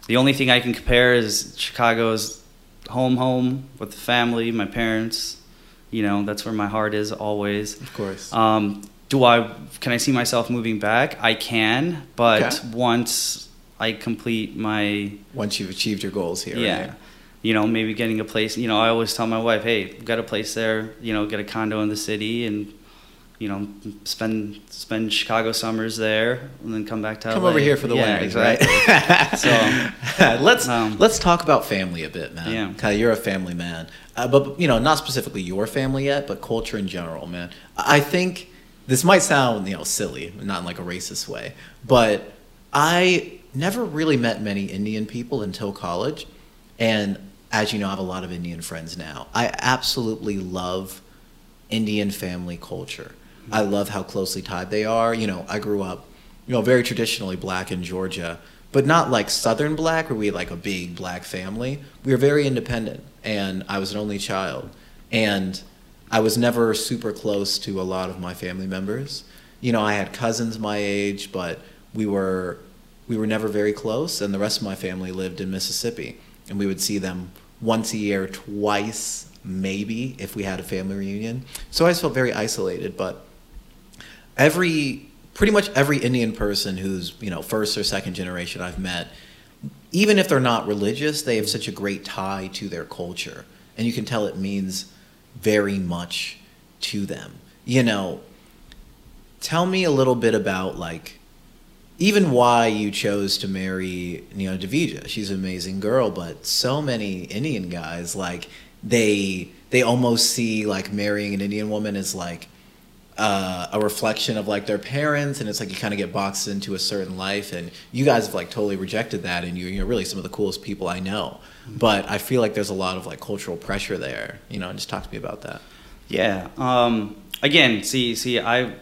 B: the only thing I can compare is Chicago's home, home with the family, my parents. You know, that's where my heart is always.
A: Of course.
B: Um, do I can I see myself moving back? I can, but
A: Okay.
B: once I complete my
A: Once you've achieved your goals here.
B: yeah,
A: right?
B: you know, maybe getting a place. You know, I always tell my wife, hey, got a place there. You know, get a condo in the city and. You know, spend spend Chicago summers there, and then come back to
A: Come
B: LA.
A: over here for the
B: yeah, exactly.
A: right?
B: So,
A: let's
B: um,
A: let's talk about family a bit, man.
B: Yeah.
A: Kyle, you're a family man, uh, but you know, not specifically your family yet, but culture in general, man. I think this might sound you know silly, not in like a racist way, but I never really met many Indian people until college, and as you know, I have a lot of Indian friends now. I absolutely love Indian family culture. I love how closely tied they are. You know, I grew up, you know, very traditionally black in Georgia, but not like Southern black where we like a big black family. We were very independent, and I was an only child, and I was never super close to a lot of my family members. You know, I had cousins my age, but we were we were never very close, and the rest of my family lived in Mississippi, and we would see them once a year, twice maybe if we had a family reunion. So I felt very isolated, but every pretty much every Indian person who's you know first or second generation I've met, even if they're not religious, they have such a great tie to their culture, and you can tell it means very much to them. You know, tell me a little bit about like even why you chose to marry you know Davija. She's an amazing girl, but so many Indian guys like they they almost see like marrying an Indian woman as like uh, a reflection of like their parents, and it's like you kind of get boxed into a certain life. And you guys have like totally rejected that, and you're, you're really some of the coolest people I know. But I feel like there's a lot of like cultural pressure there, you know. And just talk to me about that.
B: Yeah. Um, again, see, see, I,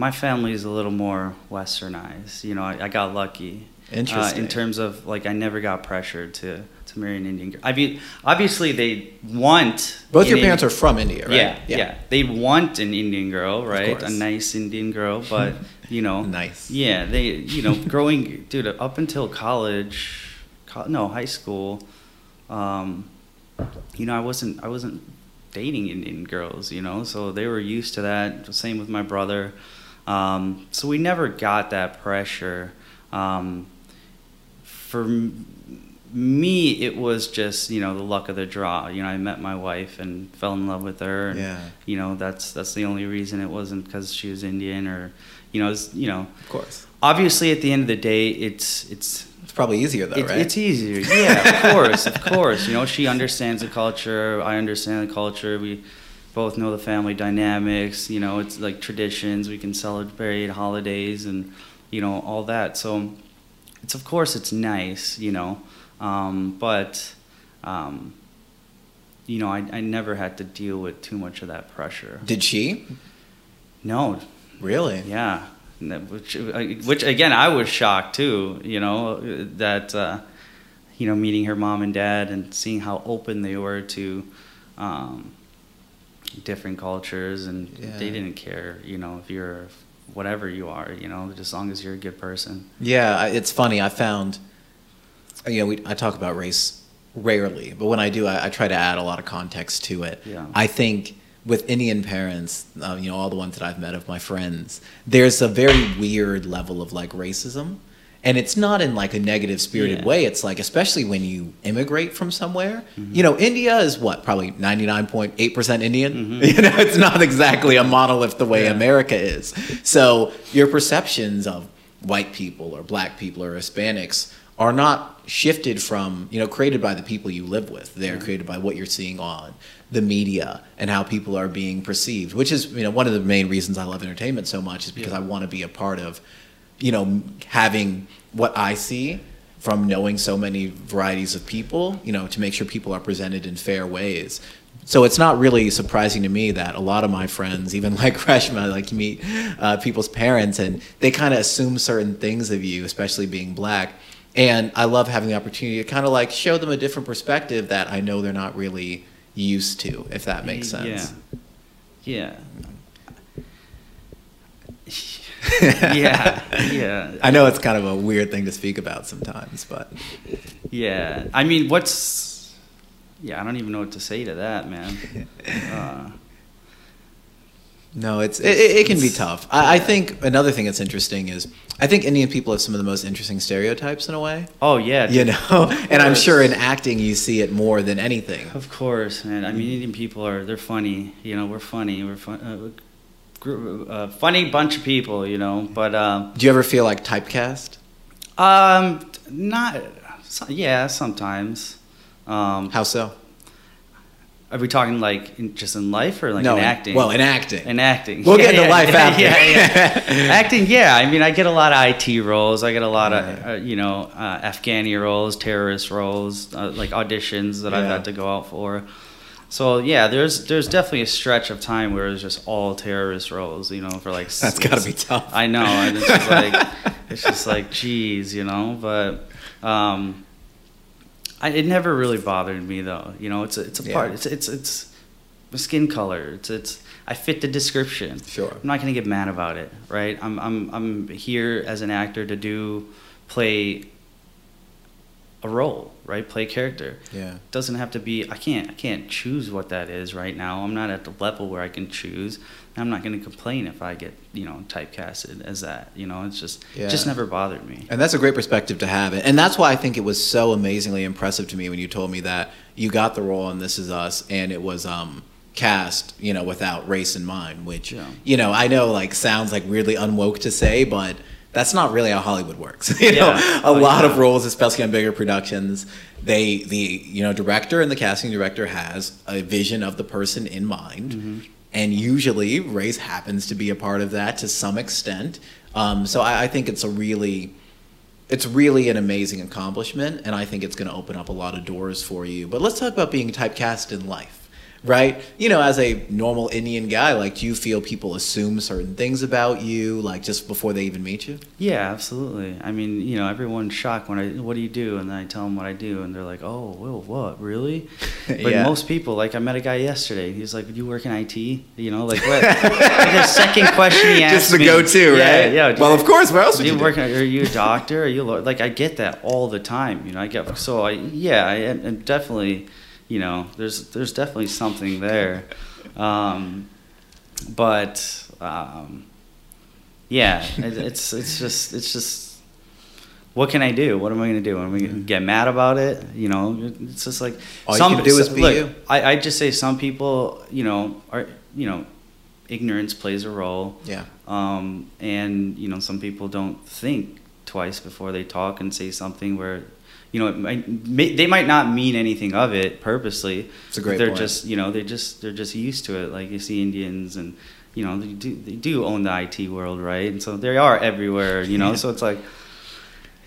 B: my family is a little more westernized. You know, I, I got lucky. Uh,
A: Interesting.
B: in terms of like, I never got pressured to to marry an Indian girl. I mean, obviously they want.
A: Both your parents are from India, right?
B: Yeah, yeah, They want an Indian girl, right? A nice Indian girl, but you know,
A: Nice.
B: Yeah, they, you know, growing, dude, up until college, co- no, high school, um, you know, I wasn't, I wasn't dating Indian girls, you know, so they were used to that. Same with my brother. Um, so we never got that pressure. Um, for me, it was just you know the luck of the draw. You know, I met my wife and fell in love with her. And,
A: Yeah.
B: You know, that's that's the only reason. It wasn't because she was Indian or, you know, it's, you know.
A: Of course.
B: Obviously, at the end of the day, it's it's
A: It's probably easier though,
B: it,
A: right?
B: It's easier. Yeah, of course, of course. You know, she understands the culture. I understand the culture. We both know the family dynamics. You know, it's like traditions. We can celebrate holidays and you know all that. So it's of course it's nice. You know, um, but um, you know, I, I never had to deal with too much of that pressure.
A: Did she?
B: No,
A: Really?
B: yeah, which, which again, I was shocked too. You know that uh, you know meeting her mom and dad and seeing how open they were to um, different cultures, and
A: Yeah.
B: they didn't care. You know if you're whatever you are. You know, just as long as you're a good person.
A: Yeah, it's funny. I found, you know, we, I talk about race rarely, but when I do, I, I try to add a lot of context to it.
B: Yeah.
A: I think with Indian parents, um, you know, all the ones that I've met of my friends, there's a very weird level of like racism. And it's not in like a negative spirited
B: Yeah.
A: way. It's like, especially when you immigrate from somewhere, mm-hmm. you know, India is what, probably 99.8% Indian? Mm-hmm. You know, it's not exactly a monolith the way
B: Yeah.
A: America is. So your perceptions of white people or black people or Hispanics are not shifted from you know created by the people you live with they're mm-hmm. created by what you're seeing on the media and how people are being perceived which is you know one of the main reasons i love entertainment so much is because
B: Yeah.
A: i want to be a part of you know having what i see from knowing so many varieties of people you know to make sure people are presented in fair ways so it's not really surprising to me that a lot of my friends, even like Reshma, like you meet uh, people's parents and they kind of assume certain things of you, especially being black. And I love having the opportunity to kind of like show them a different perspective that I know they're not really used to, if that makes sense.
B: Yeah. Yeah. yeah. Yeah.
A: I know it's kind of a weird thing to speak about sometimes, but
B: Yeah. I mean, what's. Yeah, I don't even know what to say to that, man. Uh,
A: no, it's it, it can be
B: It's-
A: tough. I, I think another thing that's interesting is I think Indian people have some of the most interesting stereotypes in a way.
B: oh, yeah.
A: You know, and I'm sure in acting you see it more than anything.
B: Of course, man. I mean, Indian people are, they're funny. You know, we're funny. We're fun. Uh, uh, funny bunch of people, you know, but um,
A: Do you ever feel like typecast?
B: um, not, so- yeah, sometimes. Um,
A: How so?
B: are we talking like in, just in life or like
A: no,
B: in
A: in-
B: acting?
A: Well, in acting.
B: In acting.
A: We'll
B: Yeah,
A: get into
B: yeah,
A: life
B: yeah,
A: after.
B: Yeah, yeah. acting, yeah. I mean, I get a lot of IT roles. I get a lot of, uh, you know, uh, Afghani roles, terrorist roles, uh, like auditions that I've had to go out for. So yeah, there's there's definitely a stretch of time where it's just all terrorist roles, you know, for like.
A: That's got to be tough.
B: I know, and it's just like it's just like, geez, you know. But um, I, it never really bothered me though. You know, it's a, it's a
A: Yeah.
B: part. It's it's it's my skin color. It's it's I fit the description.
A: Sure.
B: I'm not gonna get mad about it, right? I'm I'm I'm here as an actor to do play a role, right? Play a character.
A: Yeah.
B: doesn't have to be. I can't I can't choose what that is right now. I'm not at the level where I can choose. I'm not gonna complain if I get you know typecasted as that. You know, it's just it just never bothered me.
A: And that's a great perspective to have. And that's why I think it was so amazingly impressive to me when you told me that you got the role in This Is Us and it was um, cast, you know, without race in mind, which,
B: Yeah.
A: you know, I know like sounds like weirdly unwoke to say, but that's not really how Hollywood works. you know,
B: Yeah.
A: a
B: Oh,
A: lot
B: yeah.
A: of roles, especially on bigger productions, they, the, you know, director and the casting director has a vision of the person in mind.
B: Mm-hmm.
A: And usually race happens to be a part of that to some extent. Um, so I, I think it's a really, it's really an amazing accomplishment, and I think it's going to open up a lot of doors for you. But let's talk about being typecast in life, right? You know, as a normal Indian guy, like, do you feel people assume certain things about you, like just before they even meet you?
B: Yeah, absolutely. I mean, you know, everyone's shocked when I, what do you do? And then I tell them what I do, and they're like, oh, well, what, really? But
A: Yeah.
B: most people, like, I met a guy yesterday. He's like, do you work in IT? You know, like, what? like the second question he asked
A: just the
B: me.
A: go-to,
B: yeah,
A: right?
B: Yeah.
A: Well, of course. Where else would
B: Do
A: you,
B: you
A: do?
B: work? Are you a doctor? Are you a lawyer? like? I get that all the time. You know, I get so I yeah, I am definitely, you know, there's there's definitely something there, um, but um, yeah, it, it's it's just it's just what can I do? What am I going to do? Am I going to get mad about it? You know, it's just like
A: All you can do is be
B: look,
A: you.
B: I I just say some people, you know, are you know, ignorance plays a role.
A: Yeah.
B: Um, and you know, some people don't think twice before they talk and say something where, you know, it might, may, they might not mean anything of it purposely.
A: It's a great
B: They're
A: point.
B: just, you know, they just they're just used to it. Like you see Indians and you know they do they do own the IT world, right? And so they are everywhere. You know,
A: Yeah.
B: so it's like.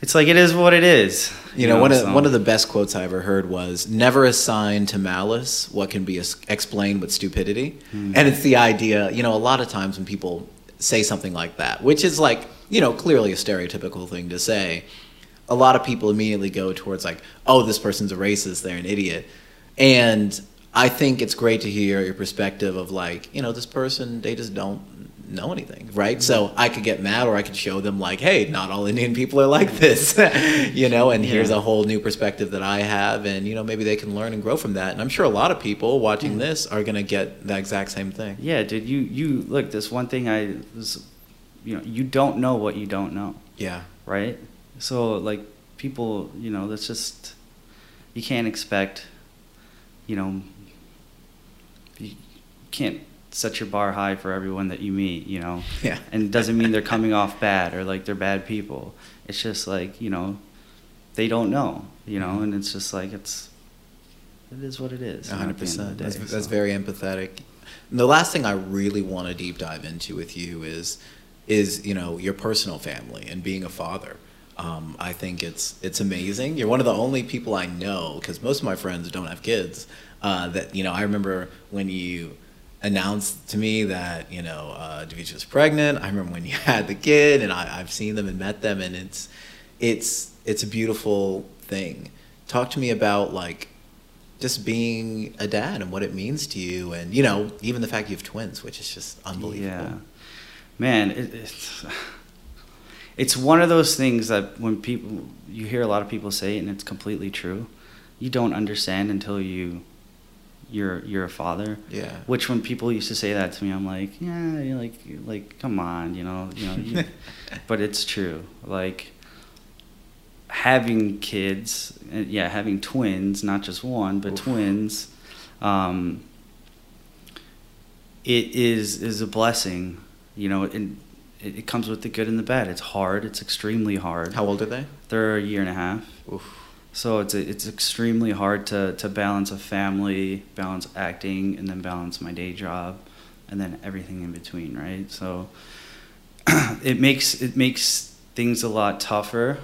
B: It's like it is what it is.
A: You know, one of one of the best quotes I ever heard was "Never assign to malice what can be explained with stupidity,"
B: Hmm.
A: and it's the idea. You know, a lot of times when people say something like that, which is like you know clearly a stereotypical thing to say, a lot of people immediately go towards like, "Oh, this person's a racist. They're an idiot," and I think it's great to hear your perspective of like, you know, this person they just don't know anything, right? So mm-hmm. I could get mad or I could show them like, hey, not all Indian people are like this, you know, and here's a whole new perspective that I have and you know, maybe they can learn and grow from that. And I'm sure a lot of people watching this are going to get the exact same thing.
B: Yeah, dude. You you look. This one thing I was, you know, you don't know what you don't know.
A: Yeah.
B: right? So like people, you know, that's just you can't expect, you know, you can't set your bar high for everyone that you meet, you know.
A: Yeah.
B: And it doesn't mean they're coming off bad or like they're bad people. It's just like, you know, they don't know, you know, mm-hmm. and it's just like it's it is what it is. you know, at the end of
A: 100%.
B: the
A: That's,
B: day,
A: that's very empathetic. And the last thing I really want to deep dive into with you is, is you know, your personal family and being a father. Um, I think it's it's amazing. You're one of the only people I know because most of my friends don't have kids. Uh, that you know, I remember when you announced to me that you know uh, was pregnant. I remember when you had the kid, and I, I've seen them and met them, and it's it's it's a beautiful thing. Talk to me about like just being a dad and what it means to you, and you know even the fact you have twins, which is just unbelievable.
B: Yeah, man, it, it's it's one of those things that when people you hear a lot of people say it and it's completely true, you don't understand until you you're you're a father.
A: Yeah.
B: Which when people used to say that to me, I'm like, yeah, you're like like come on, you know, you know. You, but it's true. Like having kids, uh, yeah, having twins, not just one, but
A: Oof.
B: twins. Um, it is is a blessing, you know, and it, it comes with the good and the bad. It's hard. It's extremely hard.
A: How old are they?
B: They're a year and a half.
A: Oof.
B: So it's it's extremely hard to, to balance a family, balance acting, and then balance my day job, and then everything in between, right? So it makes it makes things a lot tougher,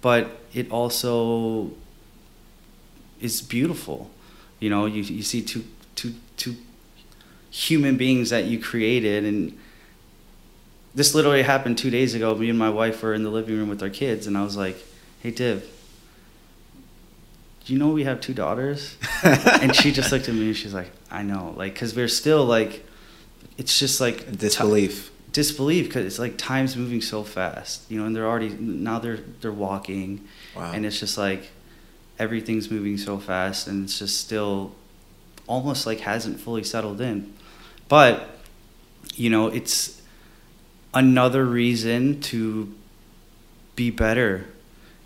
B: but it also is beautiful. You know, you you see two two two human beings that you created and this literally happened two days ago. Me and my wife were in the living room with our kids, and I was like, "Hey, Div, do you know we have two daughters?" and she just looked at me and she's like, "I know," like, cause we're still like, it's just like
A: Disbelief.
B: disbelief because it's like time's moving so fast, you know, and they're already now they're they're walking,
A: Wow.
B: and it's just like everything's moving so fast, and it's just still almost like hasn't fully settled in, but you know, it's another reason to be better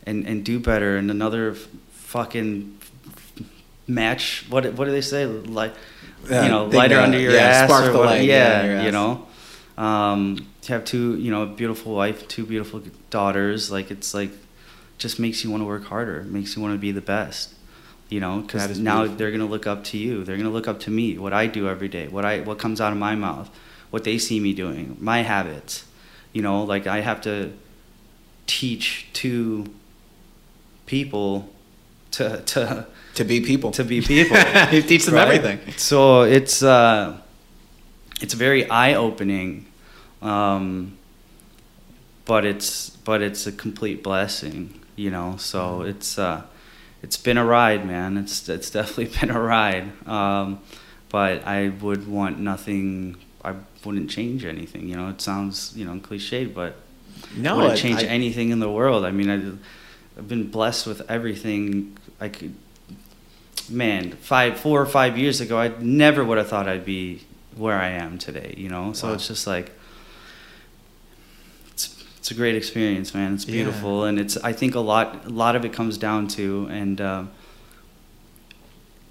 B: and and do better, and another f- fucking match. What what do they say? Like
A: Yeah,
B: you know, lighter
A: that-
B: under your
A: yeah,
B: ass
A: spark
B: or
A: the light, yeah,
B: you know. Um, to have two, you know, a beautiful wife, two beautiful daughters, like it's like just makes you want to work harder, makes you want to be the best. You know, because now
A: beautiful.
B: they're gonna look up to you. They're gonna look up to me, what I do every day, what I what comes out of my mouth, what they see me doing, my habits. You know, like I have to teach two people to to
A: to be people.
B: to be people.
A: you teach them
B: right?
A: everything.
B: So it's uh, it's very eye opening, um, but it's but it's a complete blessing, you know. So
A: Mm-hmm.
B: it's uh, it's been a ride, man. It's it's definitely been a ride. Um, but I would want nothing. I wouldn't change anything. You know, it sounds you know cliched, but
A: No,
B: wouldn't
A: I-
B: change
A: I-
B: anything in the world. I mean, I, I've been blessed with everything I could. Man, five, four or five years ago, I never would have thought I'd be where I am today. You know, so
A: Wow.
B: it's just like it's it's a great experience, man. It's
A: Yeah.
B: beautiful, and it's I think a lot a lot of it comes down to and. Um,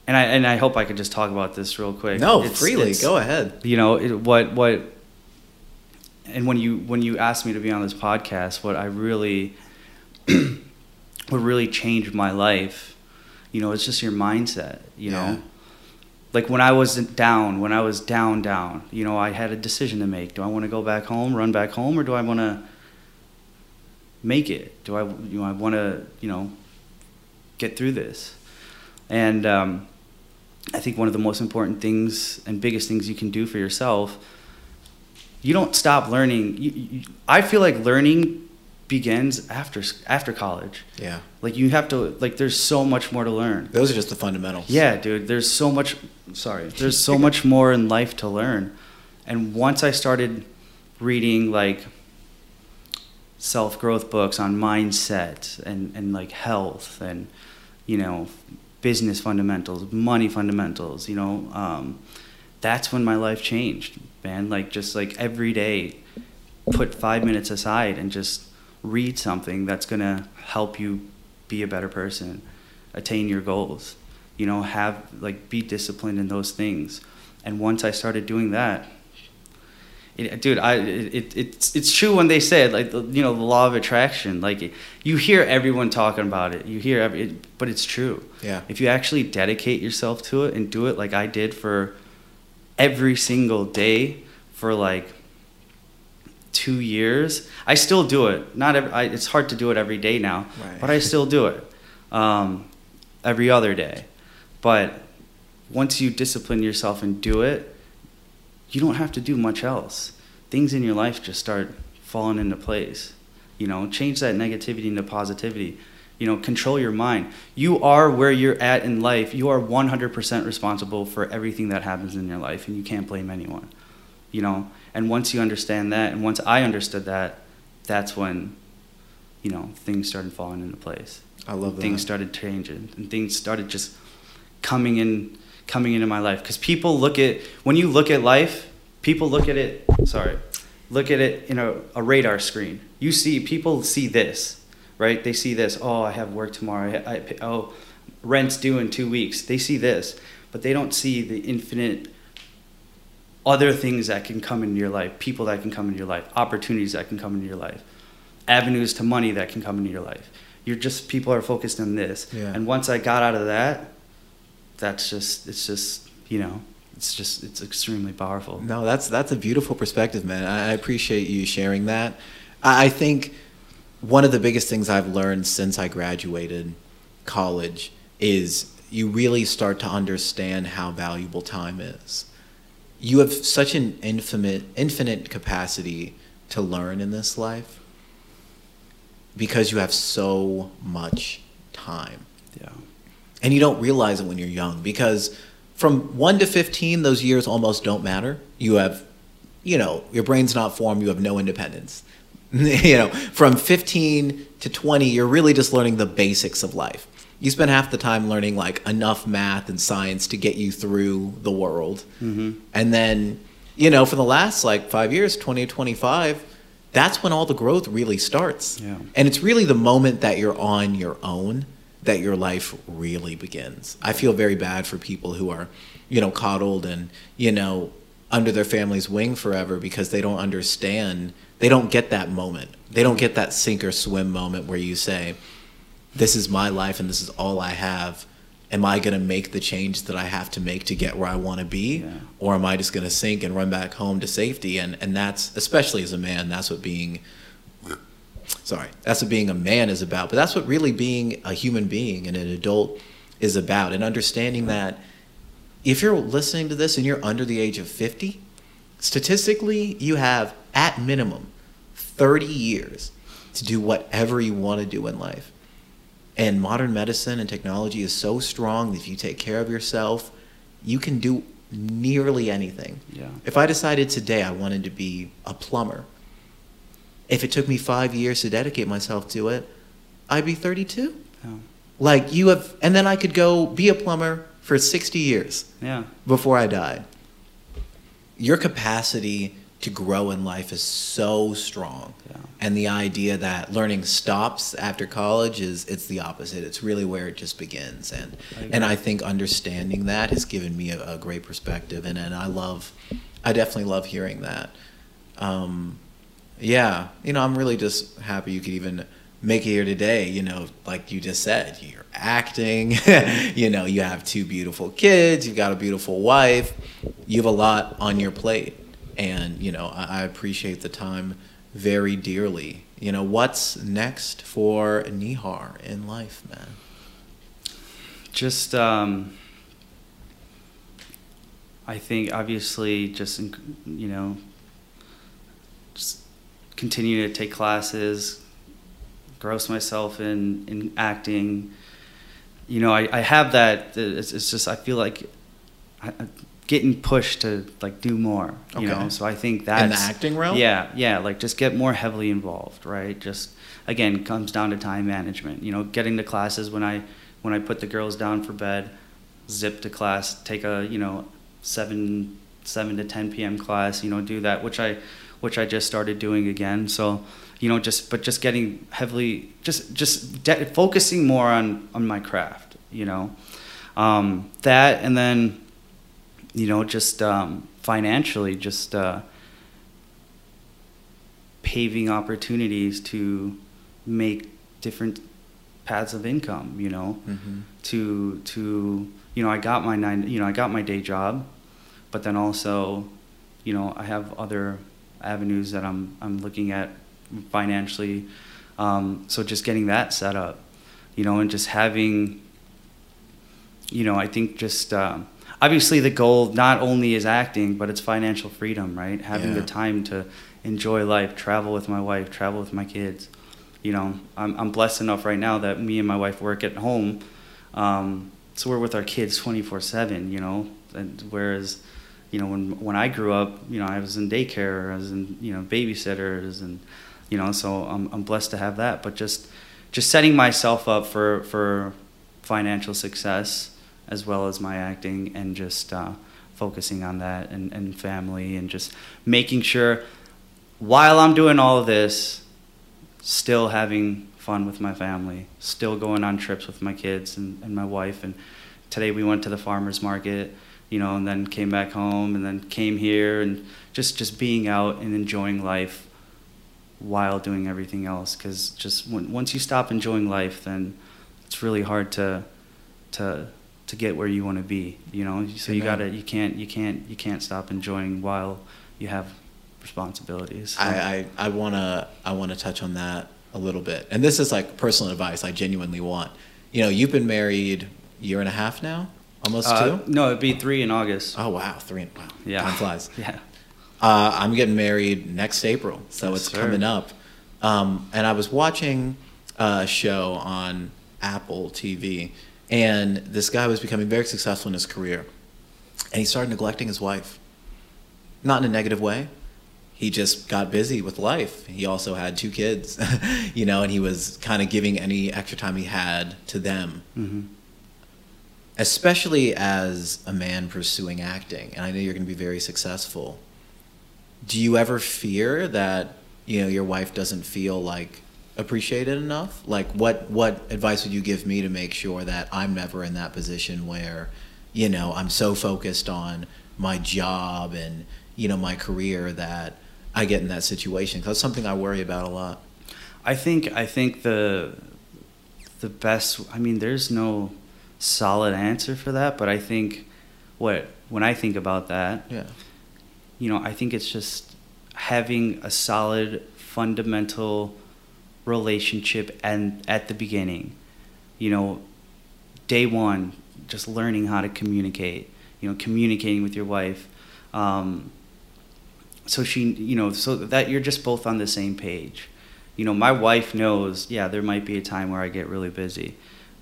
B: and I and I hope I could just talk about this real quick.
A: No,
B: It's-
A: freely.
B: it's-
A: Go ahead.
B: you know it, what what and when you when you asked me to be on this podcast what i really what really changed my life you know it's just your mindset you
A: Yeah.
B: know like when i was down when i was down down you know i had a decision to make do i want to go back home run back home or do i want to make it do i you know i want to you know get through this and um, I think one of the most important things and biggest things you can do for yourself, you don't stop learning. You, you, I feel like learning begins after after college.
A: Yeah.
B: Like you have to like. There's so much more to learn.
A: Those are just the fundamentals.
B: Yeah, dude. There's so much. Sorry. There's so much more in life to learn, and once I started reading like self growth books on mindset and and like health and you know business fundamentals, money fundamentals. You know, um, that's when my life changed, man. Like just like every day, put five minutes aside and just read something that's gonna help you be a better person, attain your goals. You know, have like be disciplined in those things. And once I started doing that, It- dude, I it, it, it's it's true when they say it, like the, you know the law of attraction. Like you hear everyone talking about it, you hear every, it, but it's true.
A: Yeah.
B: If you actually dedicate yourself to it and do it like I did for every single day for like two years, I still do it. Not every, I, it's hard to do it every day now,
A: Right.
B: but I still do it um, every other day. But once you discipline yourself and do it, you don't have to do much else. Things in your life just start falling into place. You know, change that negativity into positivity. You know, control your mind. You are where you're at in life. You are 100% responsible for everything that happens in your life, and you can't blame anyone. You know, and once you understand that, and once I understood that, that's when, you know, things started falling into place.
A: I love that.
B: Things started changing, and things started just coming in, coming into my life. Because people look at when you look at life, people look at it. Sorry, look at it in a, a radar screen. You see, people see this, right? They see this. Oh, I have work tomorrow. I, I, oh, rent's due in two weeks. They see this, but they don't see the infinite other things that can come into your life, people that can come into your life, opportunities that can come into your life, avenues to money that can come into your life. You're just people are focused on this.
A: Yeah.
B: And once I got out of that, that's just it's just you know it's just it's extremely powerful.
A: No, that's that's a beautiful perspective, man. I I appreciate you sharing that. I I think one of the biggest things I've learned since I graduated college is you really start to understand how valuable time is. You have such an infinite infinite capacity to learn in this life because you have so much time
B: Yeah.
A: And you don't realize it when you're young because from 1 to 15 those years almost don't matter. You have you know your brain's not formed. You have no independence. You know from 15 to 20 you're really just learning the basics of life. You spend half the time learning like enough math and science to get you through the world.
B: Mm-hmm.
A: and then you know for the last like 5 years 20 to 25 that's when all the growth really starts.
B: Yeah.
A: and it's really the moment that you're on your own that your life really begins. I feel very bad for people who are, you know, coddled and, you know, under their family's wing forever because they don't understand, they don't get that moment. They don't get that sink or swim moment where you say, this is my life and this is all I have. Am I going to make the change that I have to make to get where I want to be?
B: Yeah.
A: Or am I just going to sink and run back home to safety? And, and that's, especially as a man, that's what being sorry. That's what being a man is about but that's what really being a human being and an adult is about and understanding that if you're listening to this and you're under the age of 50 statistically you have at minimum 30 years to do whatever you want to do in life. And modern medicine and technology is so strong that if you take care of yourself you can do nearly anything.
B: Yeah.
A: if i decided today i wanted to be a plumber if it took me five years to dedicate myself to it, I'd be 32.
B: Yeah.
A: Like you have, and then I could go be a plumber for 60 years
B: Yeah.
A: before I died. Your capacity to grow in life is so strong.
B: Yeah.
A: And the idea that learning stops after college is it's the opposite. It's really where it just begins. And
B: I
A: and I think understanding that has given me a, a great perspective and, and I love I definitely love hearing that. Um, yeah, you know, I'm really just happy you could even make it here today. You know, like you just said, you're acting. you know, you have two beautiful kids. You've got a beautiful wife. You have a lot on your plate, and you know, I, I appreciate the time very dearly. You know, what's next for Nihar in life, man?
B: Just, um, I think obviously just, you know, continue to take classes, gross myself in, in acting. You know, I, I have that, uh, it's, it's just, I feel like I, I'm getting pushed to like do more, you
A: Okay.
B: know? So I think that's.
A: In the acting realm?
B: Yeah, yeah, like just get more heavily involved, right? Just again comes down to time management. You know, getting to classes when I when I put the girls down for bed, zip to class, take a you know seven seven to ten p.m. class. You know, do that, which I which I just started doing again. So you know, just but just getting heavily just just de- focusing more on on my craft. You know, um, that and then you know just um, financially just. Uh, paving opportunities to make different paths of income. You know,
A: Mhm.
B: to to you know I got my nine you know I got my day job, but then also, you know I have other avenues that I'm I'm looking at financially. Um, so just getting that set up, you know, and just having, you know, I think just um, obviously the goal not only is acting, but it's financial freedom, right? Having
A: Yeah.
B: the time to enjoy life, travel with my wife, travel with my kids. You know, I'm, I'm blessed enough right now that me and my wife work at home. Um, so we're with our kids 24 seven, you know, and whereas, you know, when, when I grew up, you know, I was in daycare, I was in, you know, babysitters and, you know, so I'm, I'm blessed to have that, but just, just setting myself up for, for financial success as well as my acting and just, uh, focusing on that and, and family and just making sure while I'm doing all of this, still having fun with my family, still going on trips with my kids and, and my wife. And today we went to the farmer's market, you know, and then came back home and then came here and just, just being out and enjoying life while doing everything else. Because just when, once you stop enjoying life, then it's really hard to, to, to get where you want to be, you know. So you gotta, you can't, you can't, you can't stop enjoying while you have responsibilities. So-
A: I, I, I wanna I wanna touch on that a little bit. And this is like personal advice I genuinely want. You know, you've been married year and a half now? Almost
B: Uh,
A: two?
B: No, it'd be three in August.
A: Oh wow, three and wow.
B: yeah.
A: Time flies.
B: Yeah.
A: Uh, I'm getting married next April, so
B: Yes,
A: it's
B: sir.
A: coming up. Um, and I was watching a show on Apple TV, and this guy was becoming very successful in his career, and he started neglecting his wife. Not in a negative way. He just got busy with life. He also had two kids, you know, and he was kind of giving any extra time he had to them
B: hmm
A: especially as a man pursuing acting, and I know you're going to be very successful. Do you ever fear that you know your wife doesn't feel like appreciated enough? Like, what what advice would you give me to make sure that I'm never in that position where, you know, I'm so focused on my job and you know my career that I get in that situation? Because that's something I worry about a lot.
B: I think I think the the best. I mean, there's no solid answer for that, but I think what when I think about that,
A: Yeah.
B: you know, I think it's just having a solid fundamental relationship and at the beginning. You know, day one, just learning how to communicate. You know, communicating with your wife. Um, so she, you know, so that you're just both on the same page. You know, my wife knows, yeah, there might be a time where I get really busy,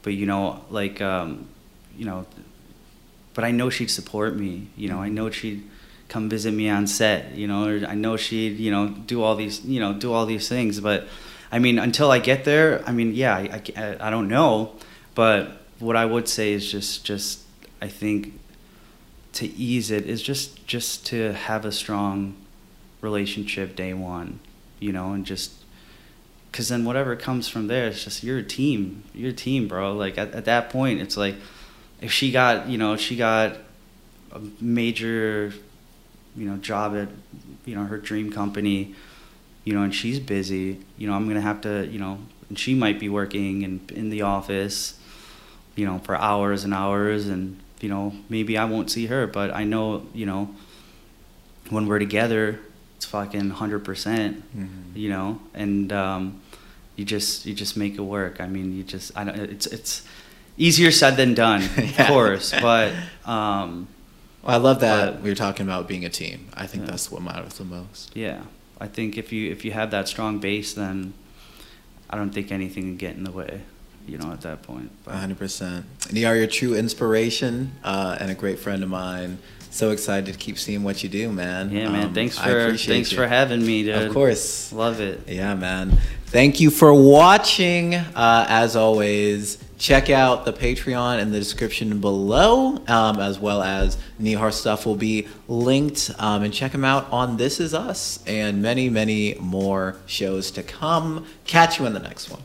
B: but you know, like, um, you know, but I know she'd support me. You know, I know she'd come visit me on set. You know, I know she'd, you know, do all these, you know, do all these things. But I mean, until I get there, I mean, yeah, I, I, I don't know. But what I would say is just, just, I think, to ease it is just, just to have a strong relationship day one. You know, and just because then whatever comes from there, it's just you're a team. You're a team, bro. Like at, at that point, it's like if she got, you know, if she got a major, you know, job at, you know, her dream company, you know, and she's busy, you know, I'm gonna have to, you know, and she might be working in in the office, you know, for hours and hours, and you know, maybe I won't see her, but I know, you know, when we're together, it's fucking hundred percent
A: Mhm.
B: you know and um, you just you just make it work i mean you just i don't it's it's easier said than done
A: Yeah.
B: of course but um,
A: Well, I love that
B: But-
A: we were talking about being a team. I think
B: Yeah.
A: that's what matters the most.
B: yeah i think if you if you have that strong base then i don't think anything can get in the way you know at that point
A: 100%. And you are your true inspiration uh, and a great friend of mine. So excited to keep seeing what you do, man.
B: yeah man
A: Um,
B: thanks for thanks
A: you.
B: for having me dude
A: Of course.
B: love it
A: Yeah, man. Thank you for watching. Uh, as always, check out the Patreon in the description below, um, as well as Nihar stuff will be linked. Um, and check him out on This Is Us and many, many more shows to come. Catch you in the next one.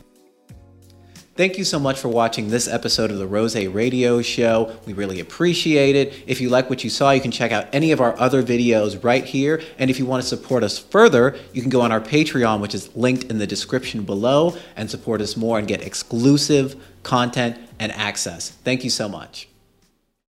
A: Thank you so much for watching this episode of the Rosey Radio Show. We really appreciate it. If you like what you saw, you can check out any of our other videos right here. And if you want to support us further, you can go on our Patreon, which is linked in the description below, and support us more and get exclusive content and access. Thank you so much.